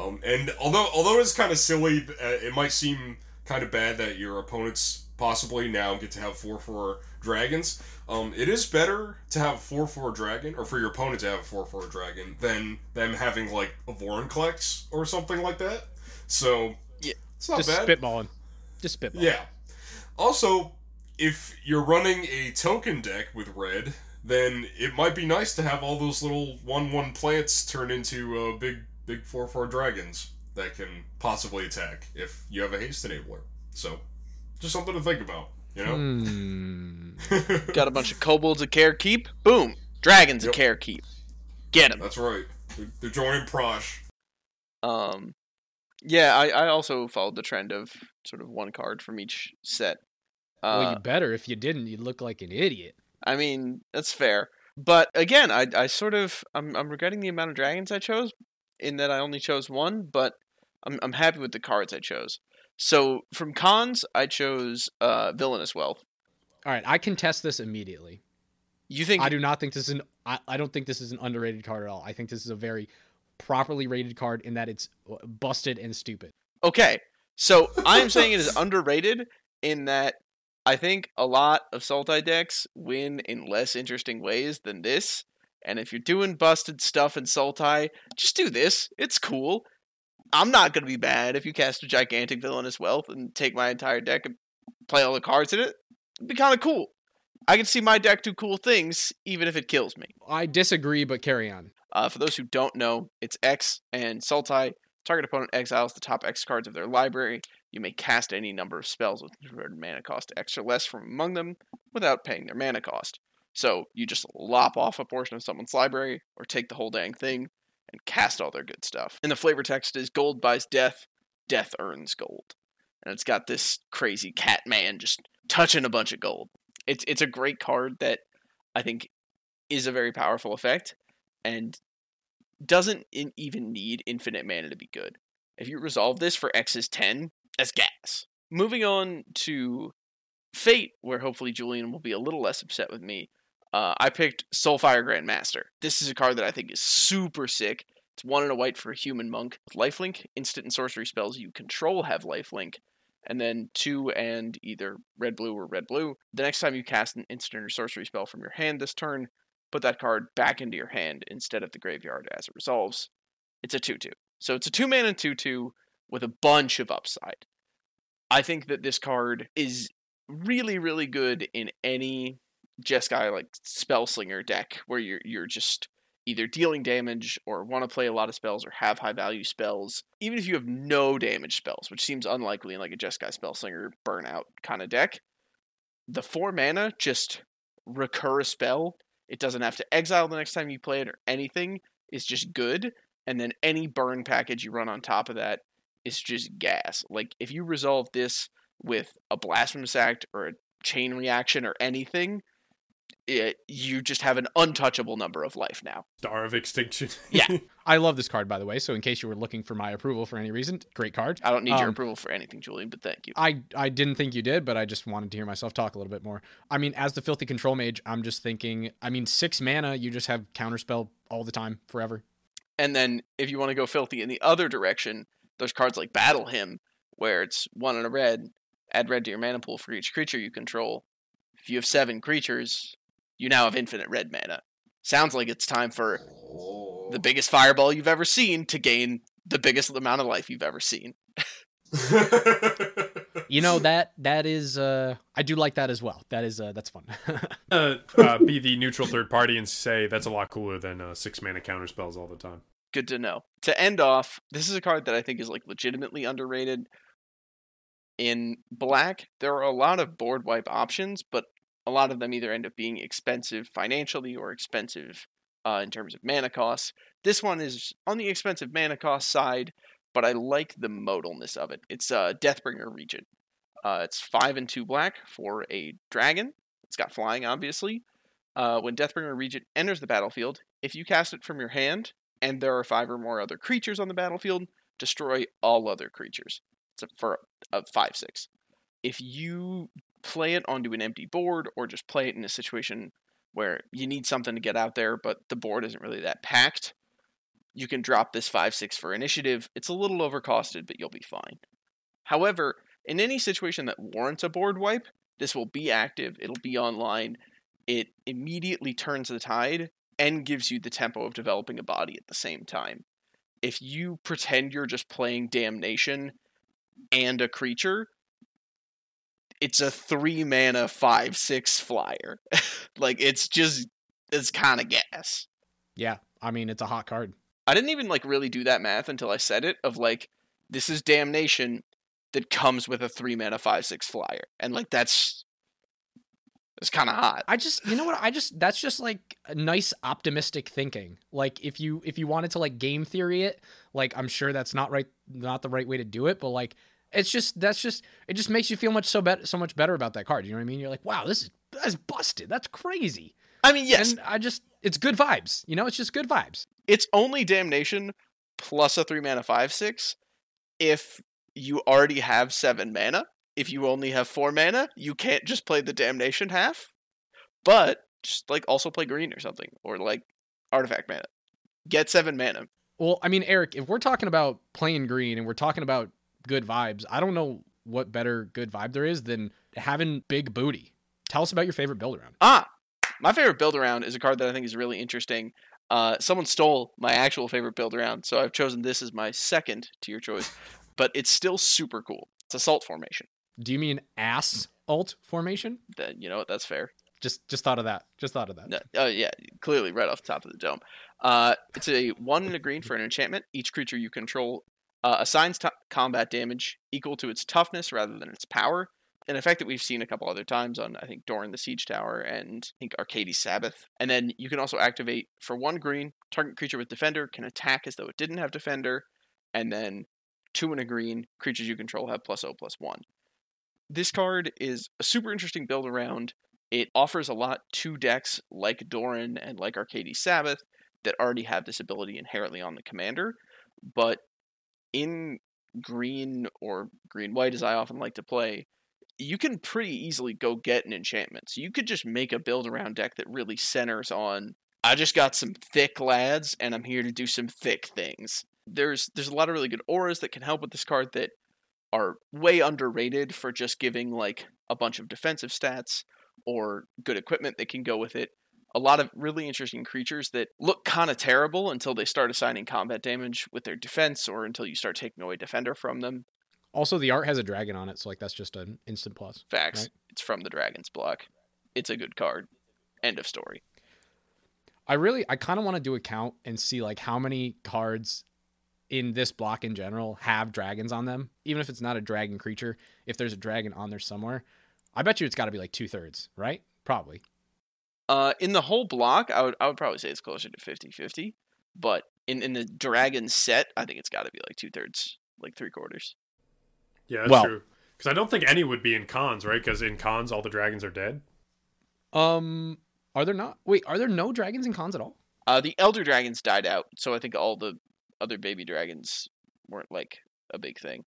Um, and although although it's kind of silly, uh, it might seem kind of bad that your opponents possibly now get to have four four dragons. Um, it is better to have four four dragon, or for your opponent to have a four four dragon, than them having like a Vorinclex or something like that. So Yeah. it's not Just bad. spitballing. Just spitballing. Yeah. Also, if you're running a token deck with red, then it might be nice to have all those little one-one plants turn into uh, big, big four-four dragons that can possibly attack if you have a haste enabler. So, just something to think about. You know. Hmm. <laughs> Got a bunch of kobolds at Kher Keep. Boom. Dragons Yep. at Kher Keep. Get them. That's right. They're, they're joining Prossh. Um, yeah, I, I also followed the trend of sort of one card from each set. Uh, well, you better. If you didn't, you'd look like an idiot. I mean, that's fair. But again, I, I sort of I'm I'm regretting the amount of dragons I chose in that I only chose one, but I'm I'm happy with the cards I chose. So from Khans, I chose uh villainous wealth. All right, I contest this immediately. You think I do not think this is an. I, I don't think this is an underrated card at all. I think this is a very properly rated card in that it's uh, busted and stupid. Okay. So I'm saying it is underrated in that I think a lot of Sultai decks win in less interesting ways than this. And if you're doing busted stuff in Sultai, just do this. It's cool. I'm not going to be bad if you cast a gigantic villainous wealth and take my entire deck and play all the cards in it. It'd be kind of cool. I can see my deck do cool things, even if it kills me. I disagree, but carry on. Uh, for those who don't know, it's X and Sultai. Target opponent exiles the top X cards of their library. You may cast any number of spells with converted mana cost X or less from among them without paying their mana cost. So you just lop off a portion of someone's library or take the whole dang thing and cast all their good stuff. And the flavor text is gold buys death, death earns gold. And it's got this crazy cat man just touching a bunch of gold. It's it's a great card that I think is a very powerful effect and doesn't in, even need infinite mana to be good. If you resolve this for X is 10, that's gas. Moving on to Fate, where hopefully Julian will be a little less upset with me. Uh, I picked Soulfire Grandmaster. This is a card that I think is super sick. It's one and a white for a human monk. With lifelink, instant and sorcery spells you control have lifelink, and then two and either red blue or red blue. The next time you cast an instant or sorcery spell from your hand this turn, put that card back into your hand instead of the graveyard as it resolves. It's a 2 2. So it's a 2 mana 2 2 with a bunch of upside. I think that this card is really, really good in any Jeskai like Spellslinger deck where you're you're just either dealing damage or want to play a lot of spells or have high value spells. Even if you have no damage spells, which seems unlikely in like a Jeskai Spellslinger burnout kind of deck, the four mana just recur a spell it doesn't have to exile the next time you play it or anything. It's just good. And then any burn package you run on top of that is just gas. Like if you resolve this with a blasphemous act or a chain reaction or anything, it, you just have an untouchable number of life now. Star of Extinction. <laughs> Yeah. I love this card, by the way. So, in case you were looking for my approval for any reason, great card. I don't need your Um, approval for anything, Julian, but thank you. I I didn't think you did, but I just wanted to hear myself talk a little bit more. I mean, as the filthy control mage, I'm just thinking. I mean, six mana, you just have counterspell all the time, forever. And then if you want to go filthy in the other direction, there's cards like Battle Hymn, where it's one and a red, add red to your mana pool for each creature you control. If you have seven creatures, you now have infinite red mana. Sounds like it's time for the biggest fireball you've ever seen to gain the biggest amount of life you've ever seen. <laughs> You know <laughs> that that is. uh I do like that as well. That is uh that's fun. <laughs> uh, uh, be the neutral third party and say that's a lot cooler than uh, six mana counter spells all the time. Good to know. To end off, this is a card that I think is like legitimately underrated. In black, there are a lot of board wipe options, but a lot of them either end up being expensive financially or expensive uh, in terms of mana costs. This one is on the expensive mana cost side, but I like the modalness of it. It's uh, Deathbringer Regent. Uh, it's five and two black for a dragon. It's got flying, obviously. Uh, when Deathbringer Regent enters the battlefield, if you cast it from your hand and there are five or more other creatures on the battlefield, destroy all other creatures. It's a, for a five six. If you play it onto an empty board or just play it in a situation where you need something to get out there, but the board isn't really that packed, you can drop this 5 6 for initiative. It's a little overcosted, but you'll be fine. However, in any situation that warrants a board wipe, this will be active, it'll be online, it immediately turns the tide and gives you the tempo of developing a body at the same time. If you pretend you're just playing Damnation and a creature, it's a three mana five six flyer. <laughs> like it's just it's kind of gas. Yeah, I mean it's a hot card. I didn't even like really do that math until I said it. Of like, this is damnation that comes with a three mana five six flyer, and like that's it's kind of hot. I just, you know what? I just that's just like a nice optimistic thinking. Like if you if you wanted to like game theory it, like I'm sure that's not right, not the right way to do it, but like it's just that's just it just makes you feel much so better so much better about that card. You know what I mean? You're like, wow, this is that's busted. That's crazy. I mean, yes, And I just it's good vibes. You know, it's just good vibes. it's only damnation plus a three mana five six. If you already have seven mana, if you only have four mana, you can't just play the damnation half. But just like also play green or something, or like artifact mana. Get seven mana. Well, I mean, Eric, if we're talking about playing green and we're talking about good vibes, I don't know what better good vibe there is than having big booty. Tell us about your favorite build around. Ah, my favorite build around is a card that I think is really interesting. Uh, someone stole my actual favorite build around, so I've chosen this as my second to your choice. <laughs> But it's still super cool. It's assault formation. Do you mean ass alt formation? Then you know what? That's fair. Just just thought of that. Just thought of that. No, uh, yeah, clearly right off the top of the dome. Uh, it's a one and a green for an enchantment. Each creature you control uh, assigns to- combat damage equal to its toughness rather than its power. An effect that we've seen a couple other times on, I think, Doran the Siege Tower and I think Arcades Sabbath. And then you can also activate for one green, target creature with Defender can attack as though it didn't have Defender. And then two and a green, creatures you control have plus O plus one. This card is a super interesting build around. It offers a lot to decks like Doran and like Arcades Sabbath that already have this ability inherently on the commander. But in green or green white, as I often like to play, you can pretty easily go get an enchantment. So you could just make a build around deck that really centers on I just got some thick lads and I'm here to do some thick things. There's there's a lot of really good auras that can help with this card that are way underrated for just giving like a bunch of defensive stats or good equipment that can go with it. A lot of really interesting creatures that look kind of terrible until they start assigning combat damage with their defense or until you start taking away defender from them. Also, the art has a dragon on it, so like that's just an instant plus. Facts. Right. It's from the Dragon's block. It's a good card. End of story. I really, I kind of want to do a count and see like how many cards in this block in general have dragons on them, even if it's not a dragon creature. If there's a dragon on there somewhere, I bet you it's got to be like two thirds, right? Probably. Uh, in the whole block, I would I would probably say it's closer to 50-50. But in, in the dragon set, I think it's got to be like two thirds, like three quarters. Yeah, that's Well- true. Because I don't think any would be in Khans, right? Because in Khans, all the dragons are dead. Um, are there not? Wait, are there no dragons in Khans at all? Uh, the elder dragons died out, so I think all the other baby dragons weren't like a big thing.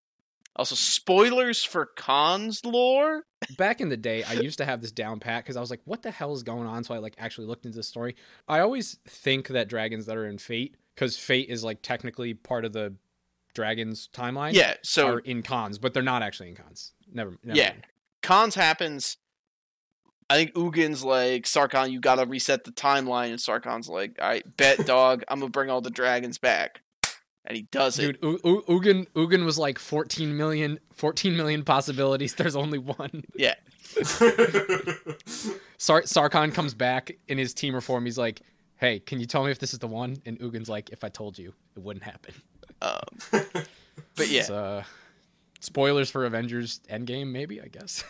Also, spoilers for Khans lore. Back in the day, I used to have this down pat because I was like, "What the hell is going on?" So I like actually looked into the story. I always think that dragons that are in Fate, because Fate is like technically part of the dragons timeline. Yeah, so are in Khans, but they're not actually in Khans. Never. never Yeah. mind. Khans happens. I think Ugin's like Sarkhan, you gotta reset the timeline, and Sarkhan's like, "I bet, dog, I'm gonna bring all the dragons back," and he does it. Dude, U- U- Ugin Ugin was like 14 million 14 million possibilities. <laughs> There's only one. Yeah, <laughs> Sar- Sarkhan comes back in his team reform. He's like, "Hey, can you tell me if this is the one?" And Ugin's like, "If I told you, it wouldn't happen." um, <laughs> but yeah, It's, uh, spoilers for Avengers Endgame, maybe I guess.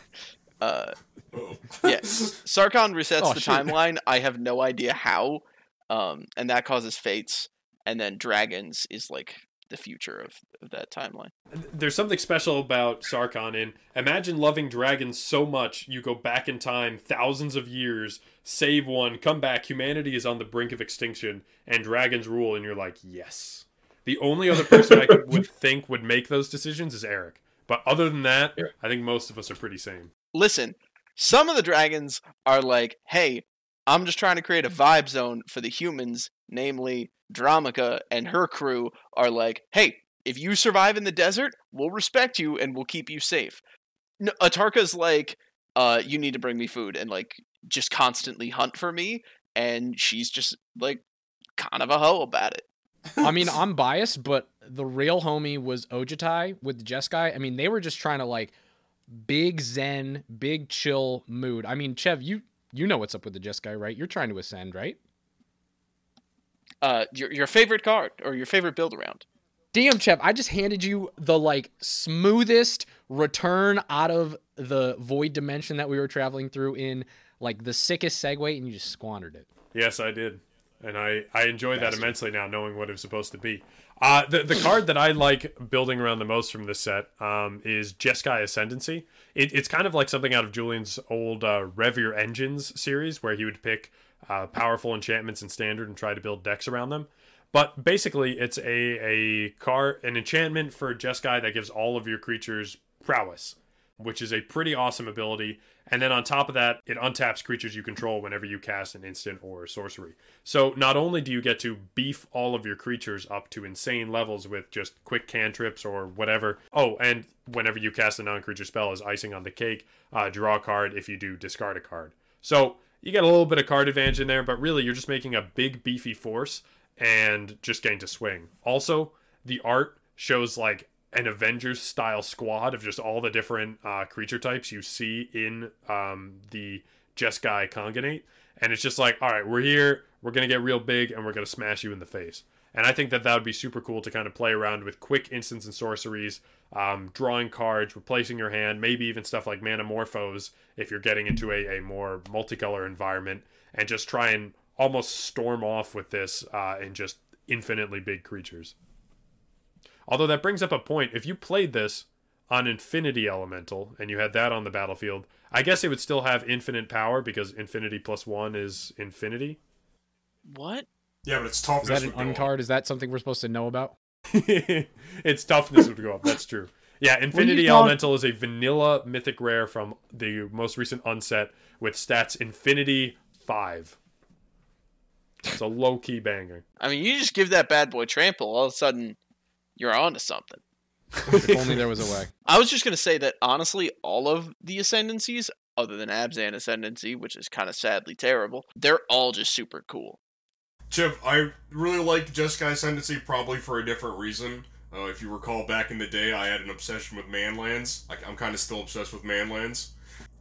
uh, Oh. yeah. Sarkhan resets Oh, the shoot. timeline. I have no idea how. um, and that causes fates, and then dragons is like the future of, of that timeline. There's something special about Sarkhan in imagine loving dragons so much you go back in time thousands of years, save one, come back, humanity is on the brink of extinction, and dragons rule, and you're like, yes. The only other person I could, would <laughs> think would make those decisions is Eric. But other than that, Yeah. I think most of us are pretty same. Listen, some of the dragons are like, hey, I'm just trying to create a vibe zone for the humans, namely Dromoka and her crew are like, hey, if you survive in the desert, we'll respect you and we'll keep you safe. No, Atarka's like, uh, you need to bring me food and like just constantly hunt for me, and she's just like kind of a hoe about it. I mean, <laughs> I'm biased, but the real homie was Ojutai with the Jeskai. I mean, they were just trying to like big zen, big chill mood. I mean, Chev, you you know what's up with the Jeskai, right? You're trying to ascend, right? Uh, your your favorite card or your favorite build around? Damn, Chev, I just handed you the like smoothest return out of the void dimension that we were traveling through in like the sickest segue, and you just squandered it. Yes, I did, and I I enjoy that immensely now, knowing what it was supposed to be. Uh, the the card that I like building around the most from this set um, is Jeskai Ascendancy. It, it's kind of like something out of Julian's old uh, Rev Your Engines series, where he would pick uh, powerful enchantments in standard and try to build decks around them. But basically, it's a a card, an enchantment for Jeskai that gives all of your creatures prowess, which is a pretty awesome ability. And then on top of that, it untaps creatures you control whenever you cast an instant or sorcery. So not only do you get to beef all of your creatures up to insane levels with just quick cantrips or whatever. Oh, and whenever you cast a non-creature spell as icing on the cake, uh, draw a card. If you do, discard a card. So you get a little bit of card advantage in there, but really you're just making a big beefy force and just getting to swing. Also, the art shows like an Avengers style squad of just all the different uh, creature types you see in um, the Jeskai Conganate. And it's just like, all right, we're here, we're going to get real big, and we're going to smash you in the face. And I think that that would be super cool to kind of play around with quick instants and sorceries, um, drawing cards, replacing your hand, maybe even stuff like Manamorphose if you're getting into a, a more multicolor environment, and just try and almost storm off with this uh, and just infinitely big creatures. Although that brings up a point. If you played this on Infinity Elemental and you had that on the battlefield, I guess it would still have infinite power because infinity plus one is infinity. What? Yeah, but its toughness. Is that an would go up. uncard? Is that something we're supposed to know about? <laughs> its toughness would go up. That's true. Yeah, Infinity talk- Elemental is a vanilla mythic rare from the most recent unset with stats Infinity 5. It's a low key banger. I mean, you just give that bad boy trample, all of a sudden, you're on to something. If only there was a way. <laughs> I was just gonna say that honestly, all of the ascendancies, other than Abzan ascendancy, which is kind of sadly terrible, they're all just super cool. Chip, I really like Jeskai Ascendancy probably for a different reason. Uh, if you recall back in the day, I had an obsession with manlands. I, I'm kind of still obsessed with manlands.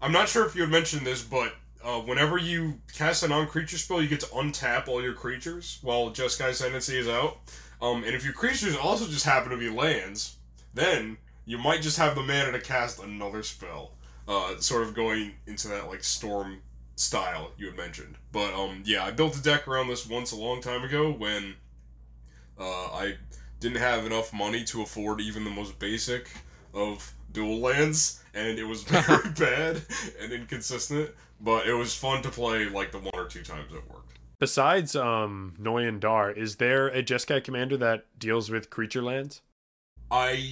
I'm not sure if you had mentioned this, but uh, whenever you cast a non-creature spell, you get to untap all your creatures while Jeskai Ascendancy is out. Um, and if your creatures also just happen to be lands, then you might just have the mana to cast another spell. Uh, sort of going into that like storm style you had mentioned. But um, yeah, I built a deck around this once a long time ago when uh, I didn't have enough money to afford even the most basic of dual lands, and it was <laughs> very bad and inconsistent. But it was fun to play like the one or two times it worked. Besides um, Noyan Dar, is there a Jeskai commander that deals with creature lands? I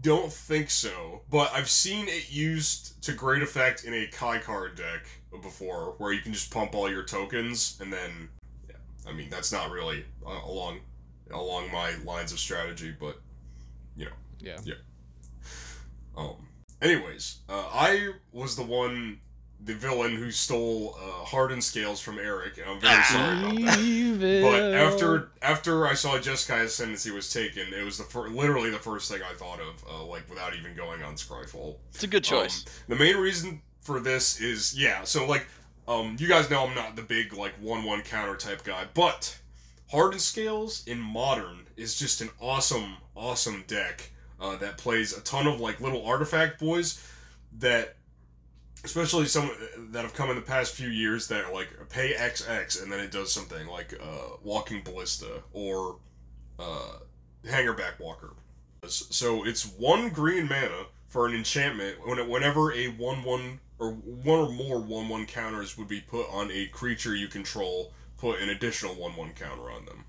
don't think so, but I've seen it used to great effect in a Kai card deck before, where you can just pump all your tokens and then, yeah, I mean that's not really uh, along along my lines of strategy, but you know Yeah. Yeah um. Anyways, uh, I was the one, the villain who stole uh, Hardened Scales from Eric, and I'm very sorry about that. But after after I saw Jeskai Ascendancy was taken, it was the fir- literally the first thing I thought of, uh, like without even going on Scryfall. It's a good choice. Um, the main reason for this is yeah, so like um you guys know I'm not the big like one one counter type guy, but Hardened Scales in modern is just an awesome, awesome deck uh, that plays a ton of like little artifact boys that especially some that have come in the past few years that are like pay XX and then it does something like uh, Walking Ballista or uh, Hangerback Walker. So it's one green mana for an enchantment when whenever a one one or one or more one one counters would be put on a creature you control, put an additional one one counter on them.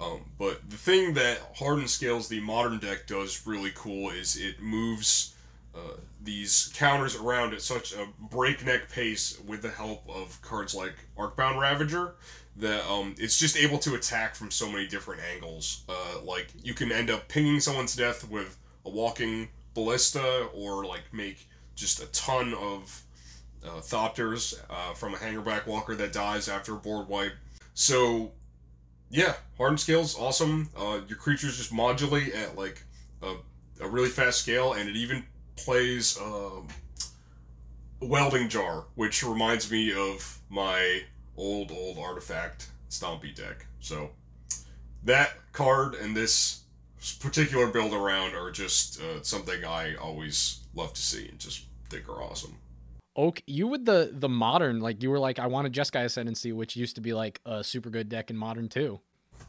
Um, but the thing that Hardened Scales, the modern deck, does really cool is it moves uh, these counters around at such a breakneck pace with the help of cards like Arcbound Ravager that um, it's just able to attack from so many different angles. Uh, like you can end up pinging someone's death with a walking ballista, or like make just a ton of uh, Thopters uh, from a Hangerback Walker that dies after a board wipe. So yeah, Hardened Scale's awesome. Uh, your creatures just modulate at like a, a really fast scale, and it even plays um, Welding Jar, which reminds me of my old, old artifact Stompy deck. So that card and this particular build around are just uh, something I always love to see and just think are awesome. Oak, you with the the modern, like you were like, I wanted Jeskai Ascendancy, which used to be like a super good deck in modern too.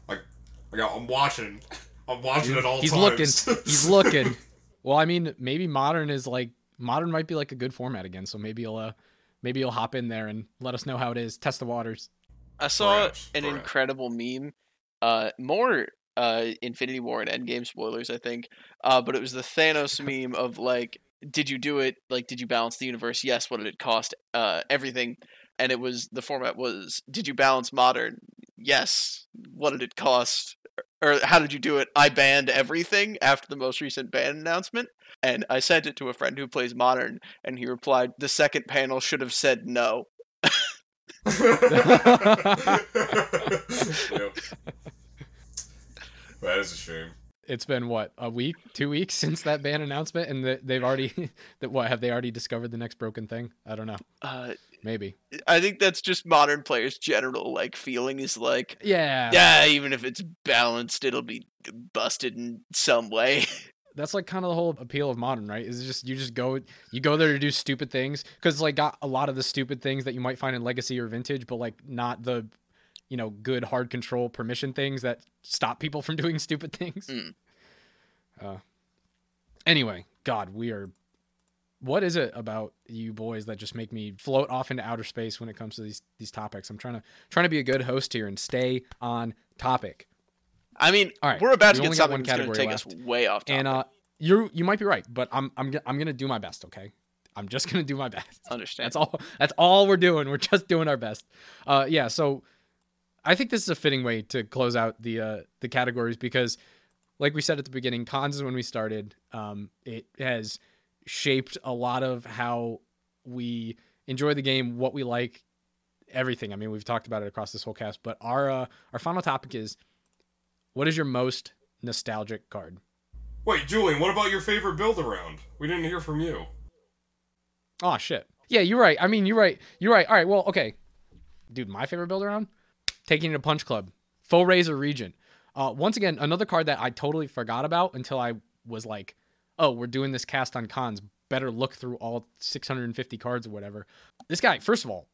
Like, I got, I'm watching. I'm watching it all He's times. looking. He's <laughs> looking. Well, I mean, maybe modern is like modern might be like a good format again. So maybe you'll uh, maybe you'll hop in there and let us know how it is. Test the waters. I saw Perhaps, an perhaps. incredible meme. Uh, more uh, Infinity War and Endgame spoilers, I think. Uh, but it was the Thanos <laughs> meme of like, did you do it? Like, did you balance the universe? Yes. What did it cost? Uh, everything. And it was the format was, did you balance modern? Yes. What did it cost? Or how did you do it? I banned everything after the most recent ban announcement. And I sent it to a friend who plays modern, and he replied, "The second panel should have said no." <laughs> Yep. <laughs> That is a shame. It's been what a week, two weeks <laughs> since that ban announcement, and that they've already <laughs> that what have they already discovered the next broken thing? I don't know. Uh, Maybe. I think that's just modern players' general like feeling is like, Yeah. yeah, even if it's balanced, it'll be busted in some way. <laughs> that's like kind of the whole appeal of modern, right? Is just you just go you go there to do stupid things because like got a lot of the stupid things that you might find in legacy or vintage, but like not the you know good hard control permission things that stop people from <laughs> doing stupid things. Mm. Uh, anyway, God, we are. What is it about you boys that just make me float off into outer space when it comes to these these topics? I'm trying to trying to be a good host here and stay on topic. I mean, All right, we're about to get something one that's going to category take left. us way off topic. And uh, you you might be right, but I'm I'm I'm gonna do my best. Okay, I'm just gonna do my best. Understand? That's all. That's all we're doing. We're just doing our best. Uh, yeah. So I think this is a fitting way to close out the uh, the categories because, like we said at the beginning, Khans is when we started. Um, it has shaped a lot of how we enjoy the game, what we like, everything. I mean, we've talked about it across this whole cast. But our uh, our final topic is, what is your most nostalgic card? Wait, Julian, what about your favorite build around? We didn't hear from you. Oh shit. Yeah, you're right. I mean, you're right. You're right. All right. Well, okay. Dude, my favorite build around, taking it to Punch Club, Foe-Razer Regent. Uh, once again, another card that I totally forgot about until I was like, oh, we're doing this cast on Khans. Better look through all 650 cards or whatever. This guy, first of all,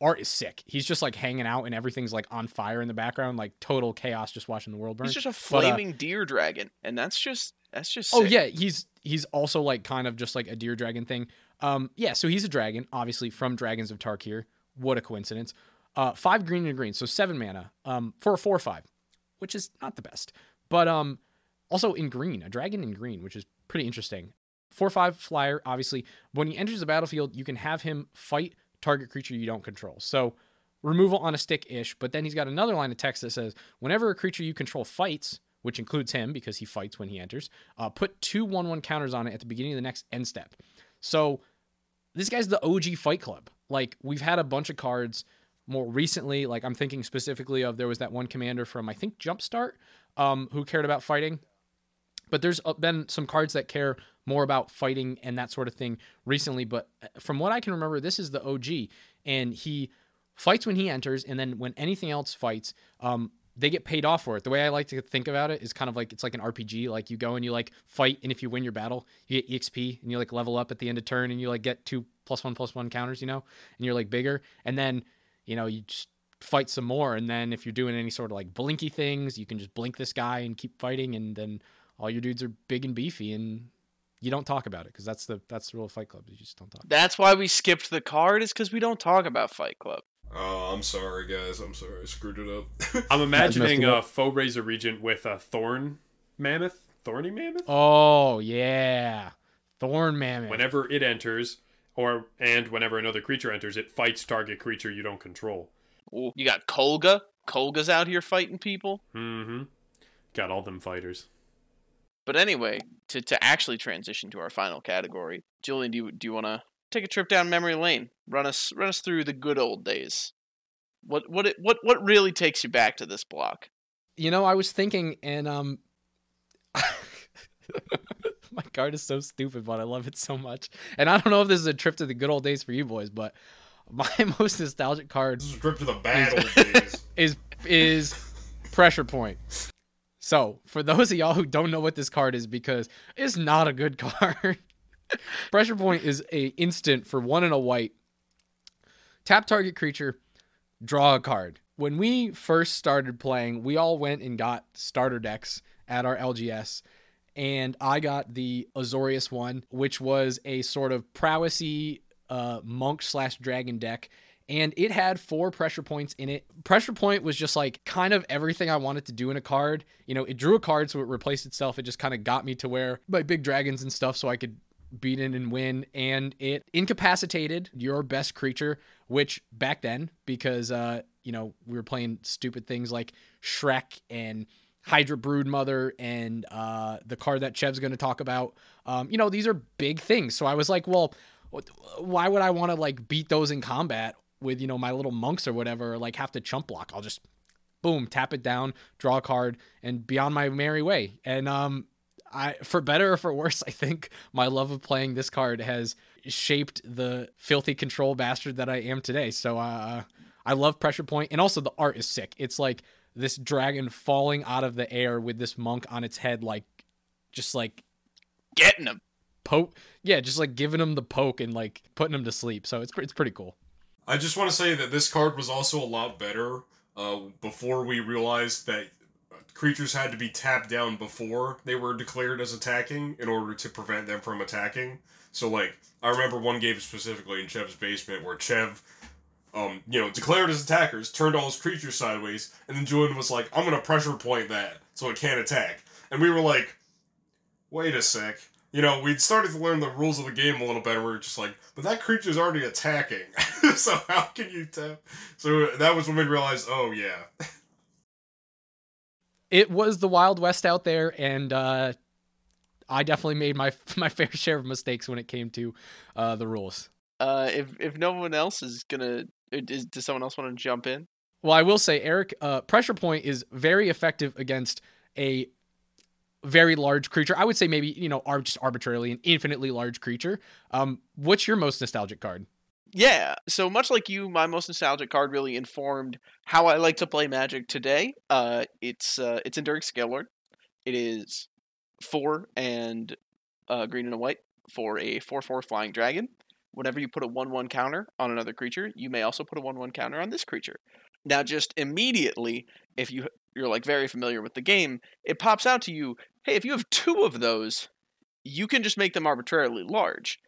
art is sick. He's just like hanging out and everything's like on fire in the background, like total chaos, just watching the world burn. He's just a But, uh, flaming deer dragon, and that's just that's just. Oh sick. yeah, he's he's also like kind of just like a deer dragon thing. Um, yeah, so he's a dragon, obviously from Dragons of Tarkir. What a coincidence. Uh, five green and green, so seven mana. Um, for a four or five, which is not the best, but um, also in green, a dragon in green, which is pretty interesting. Four or five flyer, obviously. When he enters the battlefield, you can have him fight target creature you don't control. So removal on a stick ish, but then he's got another line of text that says whenever a creature you control fights, which includes him because he fights when he enters, uh, put two 1 1 counters on it at the beginning of the next end step. So this guy's the OG Fight Club. Like we've had a bunch of cards more recently. Like I'm thinking specifically of there was that one commander from I think Jumpstart um, who cared about fighting. But there's been some cards that care more about fighting and that sort of thing recently. But uh, from what I can remember, this is the OG, and he fights when he enters, and then when anything else fights, um, they get paid off for it. The way I like to think about it is kind of like it's like an RPG. Like you go and you like fight, and if you win your battle, you get EXP, and you like level up at the end of turn, and you like get two plus one plus one counters, you know, and you're like bigger, and then you know you just fight some more, and then if you're doing any sort of like blinky things, you can just blink this guy and keep fighting, and then all your dudes are big and beefy, and you don't talk about it because that's the that's the rule of Fight Club. You just don't talk. That's why we skipped the card, is because we don't talk about Fight Club. Oh, I'm sorry, guys. I'm sorry. I screwed it up. <laughs> I'm <laughs> imagining a Foe-Razer Regent with a thorn mammoth, thorny mammoth. Oh yeah, Thorn Mammoth. Whenever it enters, or and whenever another creature enters, it fights target creature you don't control. Ooh, You got Kogla. Kogla's out here fighting people. Mm-hmm. Got all them fighters. But anyway, to, to actually transition to our final category, Julian, do you do you want to take a trip down memory lane? Run us run us through the good old days. What what it, what what really takes you back to this block? you know, I was thinking, and um, <laughs> my card is so stupid, but I love it so much. And I don't know if this is a trip to the good old days for you boys, but my <laughs> most nostalgic card this is a trip to the bad old <laughs> days. is is pressure point. So, for those of y'all who don't know what this card is, because it's not a good <laughs> card, pressure point is a instant for one and a white. Tap target creature, draw a card. When we first started playing, we all went and got starter decks at our LGS, and I got the Azorius one, which was a sort of prowessy uh, monk slash dragon deck and it had four pressure points in it. Pressure point was just like kind of everything I wanted to do in a card. You know, it drew a card, so it replaced itself. It just kind of got me to where my big dragons and stuff, so I could beat in and win. And it incapacitated your best creature, which back then, because uh, you know, we were playing stupid things like Shrek and Hydra Brood Mother and uh, the card that Chev's going to talk about. Um, you know, these are big things. So I was like, well, why would I want to like beat those in combat with you know my little monks or whatever or like have to chump block i'll just boom tap it down draw a card and be on my merry way and um i for better or for worse <laughs> i think my love of playing this card has shaped the filthy control bastard that i am today so uh i love pressure point and also the art is sick it's like this dragon falling out of the air with this monk on its head like just like Getting him. poke yeah just like giving him the poke and like putting him to sleep so it's, it's pretty cool I just want to say that this card was also a lot better uh, before we realized that creatures had to be tapped down before they were declared as attacking in order to prevent them from attacking. So, like, I remember one game specifically in Chev's basement where Chev, um, you know, declared his attackers, turned all his creatures sideways, and then Julian was like, I'm gonna pressure point that so it can't attack. And we were like, wait a sec. You know, we'd started to learn the rules of the game a little better. We were just like, but that creature's already attacking. <laughs> so how can you tap? So that was when we realized, oh yeah. it was the wild west out there and uh i definitely made my <laughs> my fair share of mistakes when it came to uh the rules Uh, if if no one else is gonna, is, does someone else want to jump in? well i will say eric uh pressure point is very effective against a very large creature i would say maybe you know ar- just arbitrarily an infinitely large creature um what's your most nostalgic card Yeah. So much like you, my most nostalgic card really informed how I like to play Magic today. Uh, it's uh, it's Enduring Scalelord. It is four and uh, green and a white for a four four flying dragon. Whenever you put a one one counter on another creature, you may also put a one one counter on this creature. Now, just immediately, if you you're like very familiar with the game, it pops out to you, hey, if you have two of those, you can just make them arbitrarily large.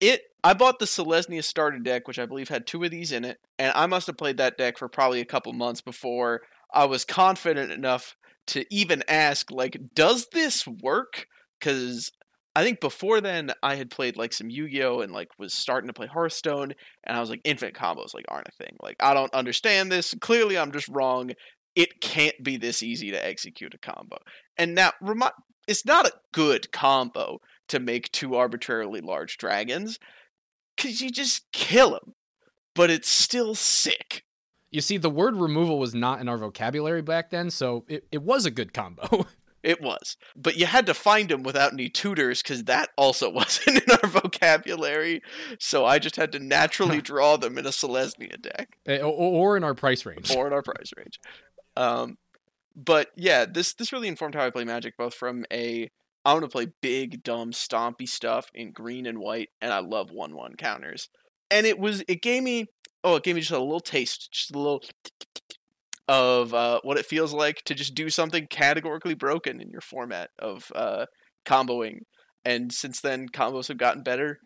It I bought the Selesnya starter deck, which I believe had two of these in it, and I must have played that deck for probably a couple months before I was confident enough to even ask, like, does this work? Because I think before then I had played like some Yu-Gi-Oh and like was starting to play Hearthstone, and I was like, infinite combos like aren't a thing. Like I don't understand this. Clearly, I'm just wrong. It can't be this easy to execute a combo. And now, remi- it's not a good combo to make two arbitrarily large dragons, because you just kill them. But it's still sick. you see the word removal was not in our vocabulary back then so it, it was a good combo <laughs> It was. But you had to find them without any tutors because that also <laughs> wasn't in our vocabulary. So I just had to naturally draw them in a Selesnya deck Eh, or, in our price range or in our price range. Um, but yeah, this this really informed how I play Magic, both from a I want to play big, dumb, stompy stuff in green and white, and I love one one counters. And it was it gave me oh it gave me just a little taste, just a little of uh, what it feels like to just do something categorically broken in your format of uh, comboing. And since then, combos have gotten better.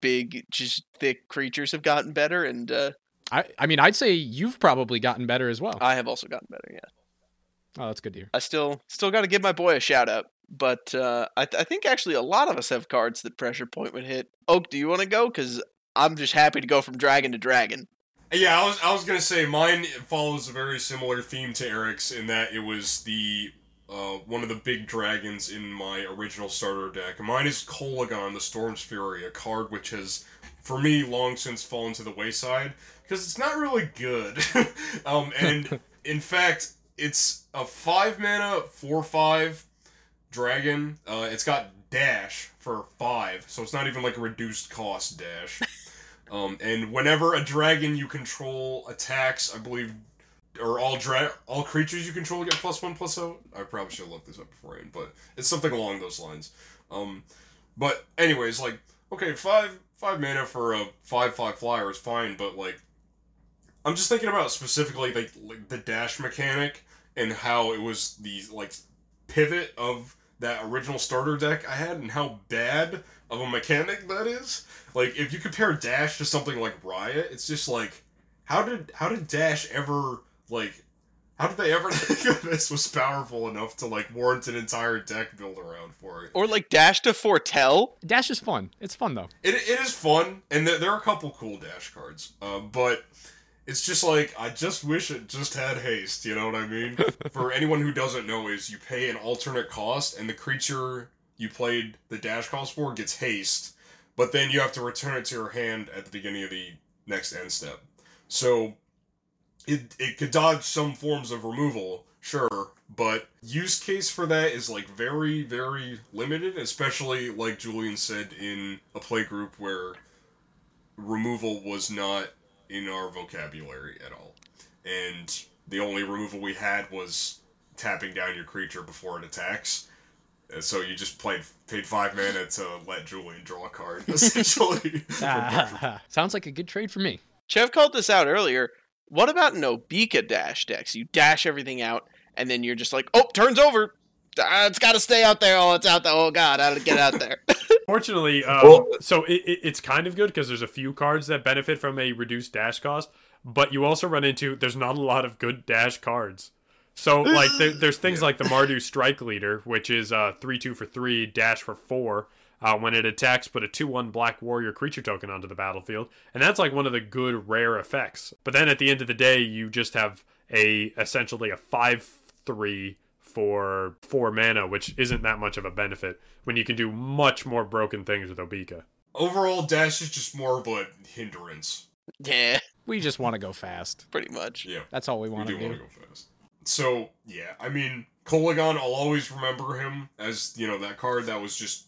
Big, just thick creatures have gotten better, and uh, I, I mean, I'd say you've probably gotten better as well. I have also gotten better. Yeah. Oh, that's good to hear. I still still got to give my boy a shout out. But uh, I, th- I think actually a lot of us have cards that pressure point would hit. Oak, do you want to go? Because I'm just happy to go from dragon to dragon. Yeah, I was I was gonna say mine follows a very similar theme to Eric's in that it was the uh, one of the big dragons in my original starter deck. Mine is Kolaghan, the Storm's Fury, a card which has, for me, long since fallen to the wayside because it's not really good. <laughs> um, and <laughs> in fact, it's a five mana four five dragon. Uh, it's got dash for five, so it's not even like a reduced cost dash. <laughs> Um, and whenever a dragon you control attacks, I believe, or all dra- all creatures you control get plus one plus zero. I probably should have looked this up beforehand, but it's something along those lines. Um, but anyways, like okay, five five mana for a five five flyer is fine, but like I'm just thinking about specifically like, like the dash mechanic and how it was the like pivot of that original starter deck I had and how bad of a mechanic that is. Like if you compare Dash to something like Riot, it's just like how did how did Dash ever like how did they ever <laughs> think this was powerful enough to like warrant an entire deck build around for it? Or like dash to foretell. Dash is fun. It's fun though. It, it is fun, and th- there are a couple cool Dash cards, uh, but it's just like I just wish it just had haste. You know what I mean? <laughs> For anyone who doesn't know, is you pay an alternate cost, and the creature you played the dash cost for gets haste, but then you have to return it to your hand at the beginning of the next end step. So it it could dodge some forms of removal, sure, but use case for that is like very very limited, especially like Julian said in a play group where removal was not in our vocabulary at all. And the only removal we had was tapping down your creature before it attacks. And so you just played paid five mana to let Julian draw a card, <laughs> essentially. <laughs> Sounds like a good trade for me. Chev called this out earlier. What about an Obeka dash decks? You dash everything out, and then you're just like, oh, turns over. Ah, it's got to stay out there. Oh, it's out there. Oh, God, how to get out there? <laughs> Fortunately, um, Well- so it, it, it's kind of good because there's a few cards that benefit from a reduced dash cost, but you also run into there's not a lot of good dash cards. So <laughs> like there, there's things like the Mardu Strike Leader, which is uh, three two for three, dash for four. Uh, when it attacks, put a 2 1 Black Warrior creature token onto the battlefield. And that's like one of the good rare effects. But then at the end of the day, you just have a essentially a 5 3 for 4 mana, which isn't that much of a benefit when you can do much more broken things with Obeka. Overall, Dash is just more of a hindrance. yeah, We just want to go fast. pretty much. Yeah, That's all we we want do to do. want to go fast. So, yeah, I mean, Kolaghan, I'll always remember him as, you know, that card that was just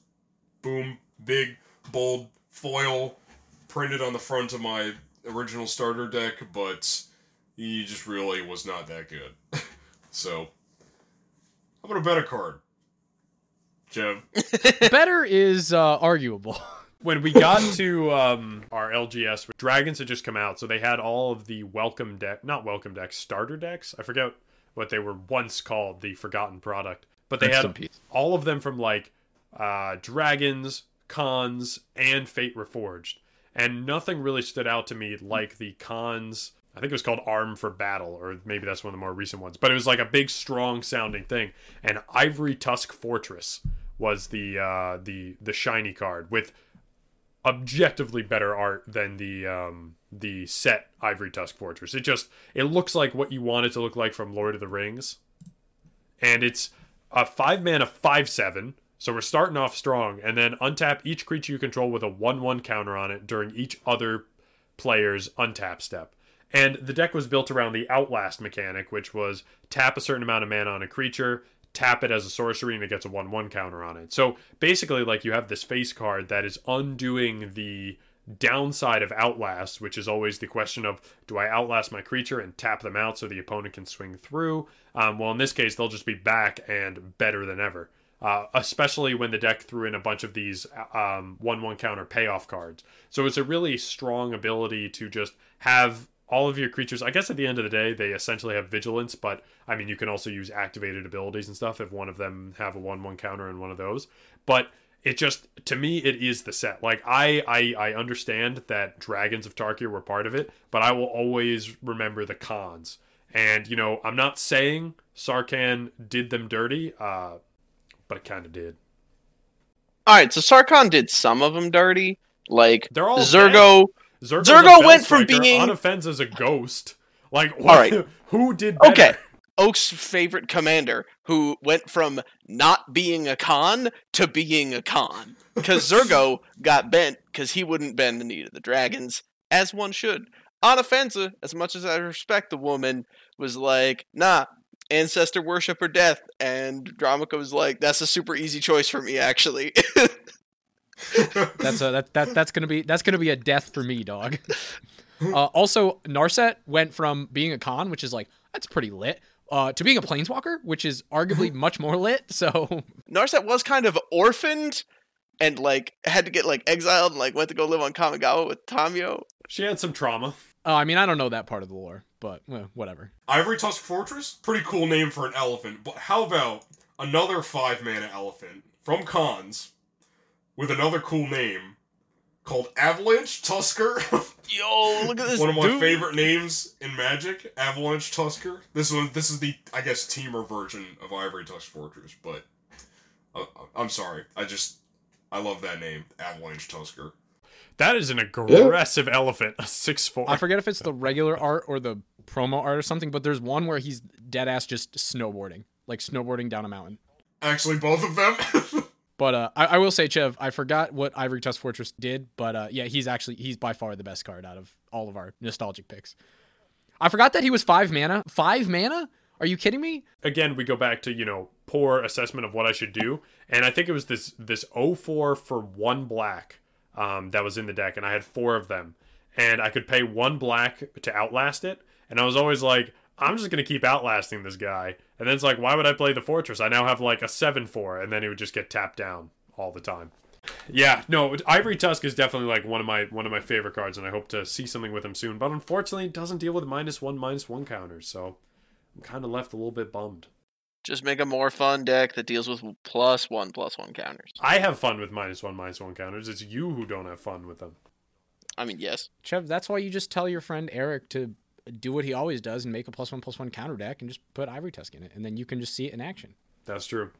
boom, big, bold, foil, printed on the front of my original starter deck, but he just really was not that good. <laughs> so, how about a better card? Jev? <laughs> Better is uh, arguable. <laughs> when we got to um, our LGS, dragons had just come out, so they had all of the welcome deck, not welcome decks, starter decks. I forget what they were once called, the forgotten product, but they Rest had all of them from like uh, dragons, Khans, and Fate Reforged, and nothing really stood out to me like the Khans. I think it was called Arm for Battle, or maybe that's one of the more recent ones. But it was like a big, strong sounding thing. And Ivory Tusk Fortress was the uh, the the shiny card with objectively better art than the um, the set Ivory Tusk Fortress. It just it looks like what you want it to look like from Lord of the Rings, and it's a five mana five seven. So we're starting off strong, and then untap each creature you control with a one one counter on it during each other player's untap step. And the deck was built around the Outlast mechanic, which was tap a certain amount of mana on a creature, tap it as a sorcery, and it gets a 1 1 counter on it. So basically, like you have this face card that is undoing the downside of Outlast, which is always the question of do I outlast my creature and tap them out so the opponent can swing through? Um, well, in this case, they'll just be back and better than ever. Uh, especially when the deck threw in a bunch of these um, one-one counter payoff cards. So it's a really strong ability to just have all of your creatures. I guess at the end of the day, they essentially have vigilance, but I mean, you can also use activated abilities and stuff if one of them have a one-one counter in one of those. But it just to me it is the set like I, I i understand that dragons of tarkir were part of it but i will always remember the Khans and you know i'm not saying sarkhan did them dirty uh but it kind of did All right, so Sarkhan did some of them dirty. Like They're all Zurgo. Zurgo's Zurgo went from striker, being- Anafenza as a ghost like All right. <laughs> who did better? Okay. Oak's favorite commander, who went from not being a Khan to being a Khan. Because Zurgo <laughs> got bent because he wouldn't bend the knee to the dragons, as one should. Anafenza, uh, as much as I respect the woman, was like, nah, ancestor worship or death. And Dromoka was like, that's a super easy choice for me, actually. <laughs> That's a that, that that's gonna be that's gonna be a death for me, dog. Uh, also, Narset went from being a Khan, which is like that's pretty lit, uh, to being a planeswalker, which is arguably <laughs> much more lit. So Narset was kind of orphaned and like had to get like exiled and like went to go live on Kamigawa with Tamiyo. she had some trauma Uh, I mean, I don't know that part of the lore, but well, whatever. Ivory Tusk Fortress? Pretty cool name for an elephant, but how about another five mana elephant from Khans with another cool name called Avalanche Tusker? <laughs> Yo, look at this one of my dude. favorite names in Magic, Avalanche Tusker. This one, this is the I guess teamer version of Ivory Tusk Fortress, but uh, I'm sorry, I just I love that name, Avalanche Tusker. that is an aggressive elephant a six four I forget if it's the <laughs> regular art or the promo art or something, but there's one where he's dead ass just snowboarding, like snowboarding down a mountain. Actually, both of them. <laughs> But uh, I, I will say, Chev, I forgot what Ivory Tusk Fortress did, but uh, yeah, he's actually he's by far the best card out of all of our nostalgic picks. I forgot that he was five mana. Five mana? Are you kidding me? again we go back to you know poor assessment of what i should do and i think it was this this 04 for one black um, that was in the deck and i had four of them and i could pay one black to outlast it and i was always like i'm just to keep outlasting this guy and then it's like why would i play the fortress i now have like a 7-4 and then it would just get tapped down all the time yeah no ivory tusk is definitely like one of my one of my favorite cards and i hope to see something with him soon but unfortunately it doesn't deal with minus one minus one counters so i'm kind of left a little bit bummed Just make a more fun deck that deals with plus one plus one counters. I have fun with minus one, minus one counters. It's you who don't have fun with them. I mean, yes. Chev, that's why you just tell your friend Eric to do what he always does and make a plus one plus one counter deck and just put Ivory Tusk in it, and then you can just see it in action. That's true.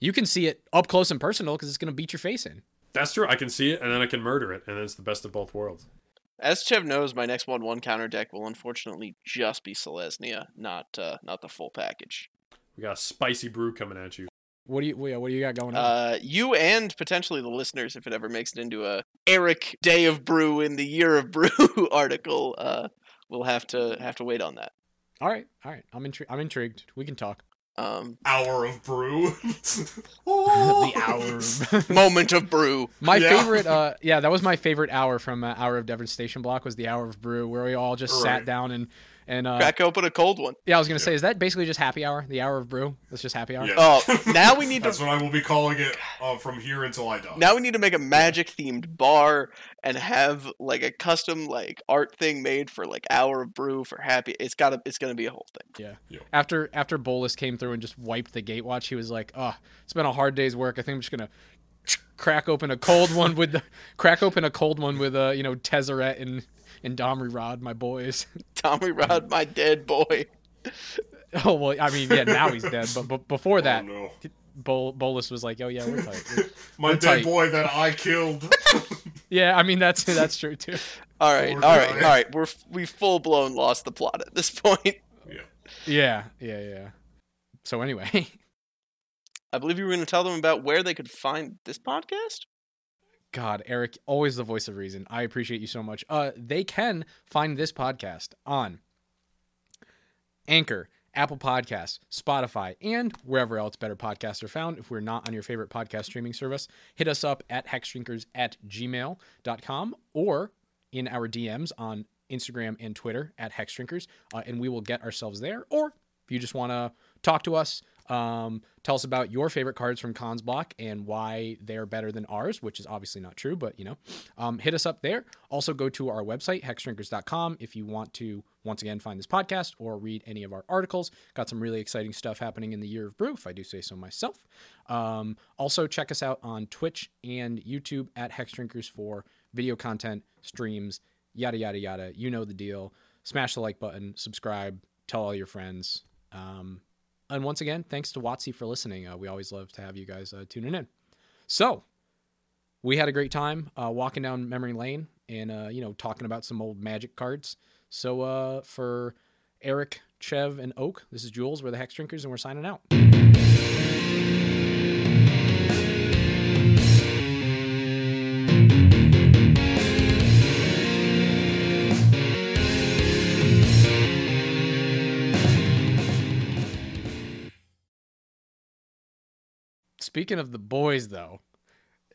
You can see it up close and personal because it's gonna beat your face in. That's true. I can see it and then I can murder it, and it's the best of both worlds. As Chev knows, my next one one counter deck will unfortunately just be Selesnya, not uh, not the full package. We got a spicy brew coming at you. What do you what do you got going on? Uh, you and potentially the listeners, if it ever makes it into a Eric Day of Brew in the Year of Brew <laughs> article, uh, we'll have to have to wait on that. all right, all right. I'm intrigued. I'm intrigued. We can talk. Um, Hour of brew. <laughs> <laughs> the <laughs> hour. moment of brew. My Yeah. favorite, uh, yeah, that was my favorite hour from uh, Hour of Devastation block was the Hour of Brew, where we all just sat down and and uh, Crack open a cold one. yeah, I was gonna say, is that basically just happy hour? The Hour of Brew? That's just happy hour. Yeah. Oh, <laughs> now we need to That's what I will be calling it uh, from here until I die. now we need to make a magic themed bar and have like a custom like art thing made for like hour of brew for happy. It's gotta it's gonna be a whole thing. Yeah. Yeah. After after Bolas came through and just wiped the Gatewatch, he was like, "Oh, it's been a hard day's work. I think I'm just gonna crack open a cold one with the <laughs> crack open a cold one with uh you know Tezzeret and and Domri Rade, my boys." <laughs> Tommy Rod, my dead boy. oh well, I mean, yeah, now he's dead, but, but before Oh, that, no. Bol- Bolas was like, "Oh yeah, we're tight." We're- <laughs> My We're dead tight. boy that I killed. <laughs> yeah, I mean that's that's true too. All right, Poor all right, guy. all right. We're we full blown lost the plot at this point. yeah. Yeah, yeah, yeah. So anyway, I believe you were going to tell them about where they could find this podcast. God, Eric, always the voice of reason. I appreciate you so much. Uh, they can find this podcast on Anchor, Apple Podcasts, Spotify, and wherever else better podcasts are found. If we're not on your favorite podcast streaming service, hit us up at hexdrinkers at gmail.com or in our DMs on Instagram and Twitter at hexdrinkers, uh, and we will get ourselves there. Or if you just want to talk to us, um, tell us about your favorite cards from Khans Block and why they're better than ours, which is obviously not true, but you know, um, hit us up there. Also, go to our website, hexdrinkers.com, if you want to once again find this podcast or read any of our articles. Got some really exciting stuff happening in the year of brew, if I do say so myself. Um, also, check us out on Twitch and YouTube at Hexdrinkers for video content, streams, yada, yada, yada. You know the deal. Smash the like button, subscribe, tell all your friends. Um, and once again, thanks to Watsy for listening. Uh, we always love to have you guys uh, tuning in. So, we had a great time uh, walking down memory lane and uh, you know talking about some old Magic cards. So, uh, for Eric, Chev, and Oak, this is Jules. We're the Hexdrinkers, and we're signing out. Speaking of the boys, though,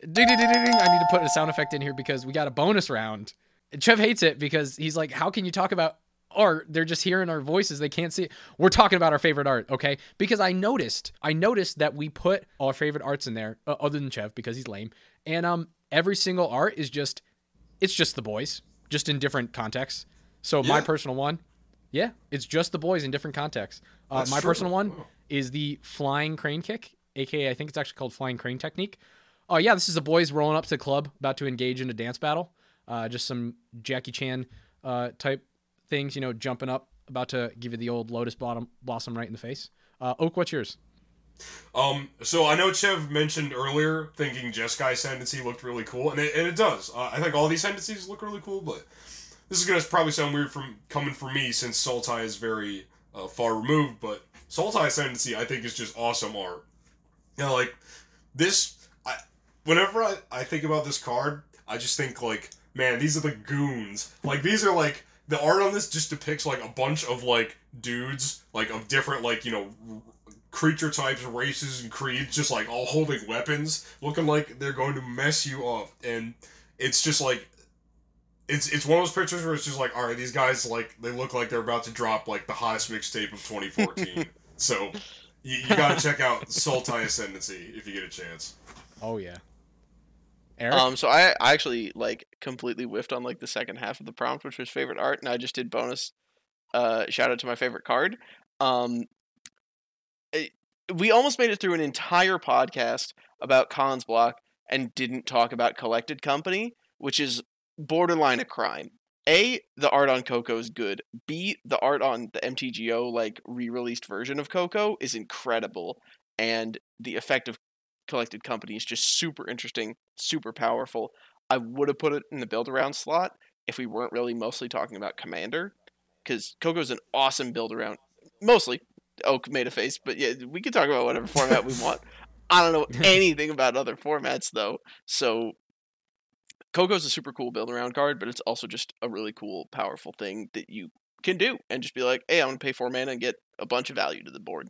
ding, ding, ding, ding, ding, I need to put a sound effect in here because we got a bonus round. Chev hates it because he's like, "How can you talk about art? They're just hearing our voices; they can't see it." We're talking about our favorite art, okay? Because I noticed, I noticed that we put our favorite arts in there, uh, other than Chev because he's lame, and um, every single art is just, it's just the boys, just in different contexts. So my personal one, yeah, it's just the boys in different contexts. Uh, my true. personal one is the flying crane kick, aka I think it's actually called flying crane technique. Oh yeah, this is the boys rolling up to the club, about to engage in a dance battle. Uh, just some Jackie Chan uh, type things, you know, jumping up, about to give you the old lotus bottom blossom right in the face. Uh, Oak, what's yours? Um, so I know Chev mentioned earlier thinking Jeskai Ascendancy looked really cool, and it, and it does. Uh, I think all these Ascendancies look really cool, but this is gonna probably sound weird from coming from me since Sultai is very uh, far removed. But Sultai Ascendancy, I think, is just awesome art. You know, like this. I whenever I, I think about this card, I just think like, man, these are the goons. Like these are like the art on this just depicts like a bunch of like dudes like of different like you know creature types, races, and creeds, just like all holding weapons, looking like they're going to mess you up. And it's just like, it's it's one of those pictures where it's just like, all right, these guys like they look like they're about to drop like the hottest mixtape of 2014. <laughs> so you, you got to <laughs> check out Sultai Ascendancy if you get a chance. Oh yeah, Eric. Um, so I, I actually like completely whiffed on like the second half of the prompt, which was favorite art, and I just did bonus. Uh, shout out to my favorite card. Um, it- we almost made it through an entire podcast about Khans Block and didn't talk about Collected Company, which is borderline a crime. A, the art on Coco is good. B, the art on the MTGO like re-released version of Coco is incredible, and the effect of Collected Company is just super interesting, super powerful. I would have put it in the build around slot if we weren't really mostly talking about Commander, because Coco's an awesome build around. Mostly, Oak made a face, but yeah, we can talk about whatever format we want. I don't know <laughs> anything about other formats though, so Coco's a super cool build around card, but it's also just a really cool, powerful thing that you can do and just be like, hey, I'm gonna pay four mana and get a bunch of value to the board.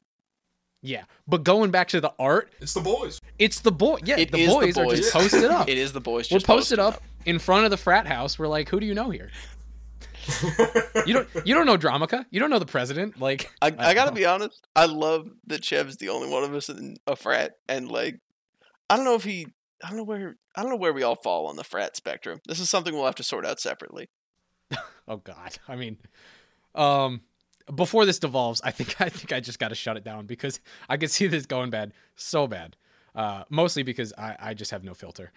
yeah, but going back to the art, It's the boys. it's the boy. Yeah, It the is the boys, are just posted up. <laughs> It is the boys. We're Just posted posting up in front of the frat house. We're like, who do you know here? You don't you don't know Dromoka. You don't know the president. Like <laughs> I, I gotta don't <laughs> be honest. I love that Chev's the only one of us in a frat, and like, I don't know if he, I don't know where, I don't know where we all fall on the frat spectrum. This is something we'll have to sort out separately. <laughs> Oh God. I mean, um, before this devolves, I think <laughs> I think I just got to shut it down because I could see this going bad, so bad. Uh, mostly because I, I just have no filter.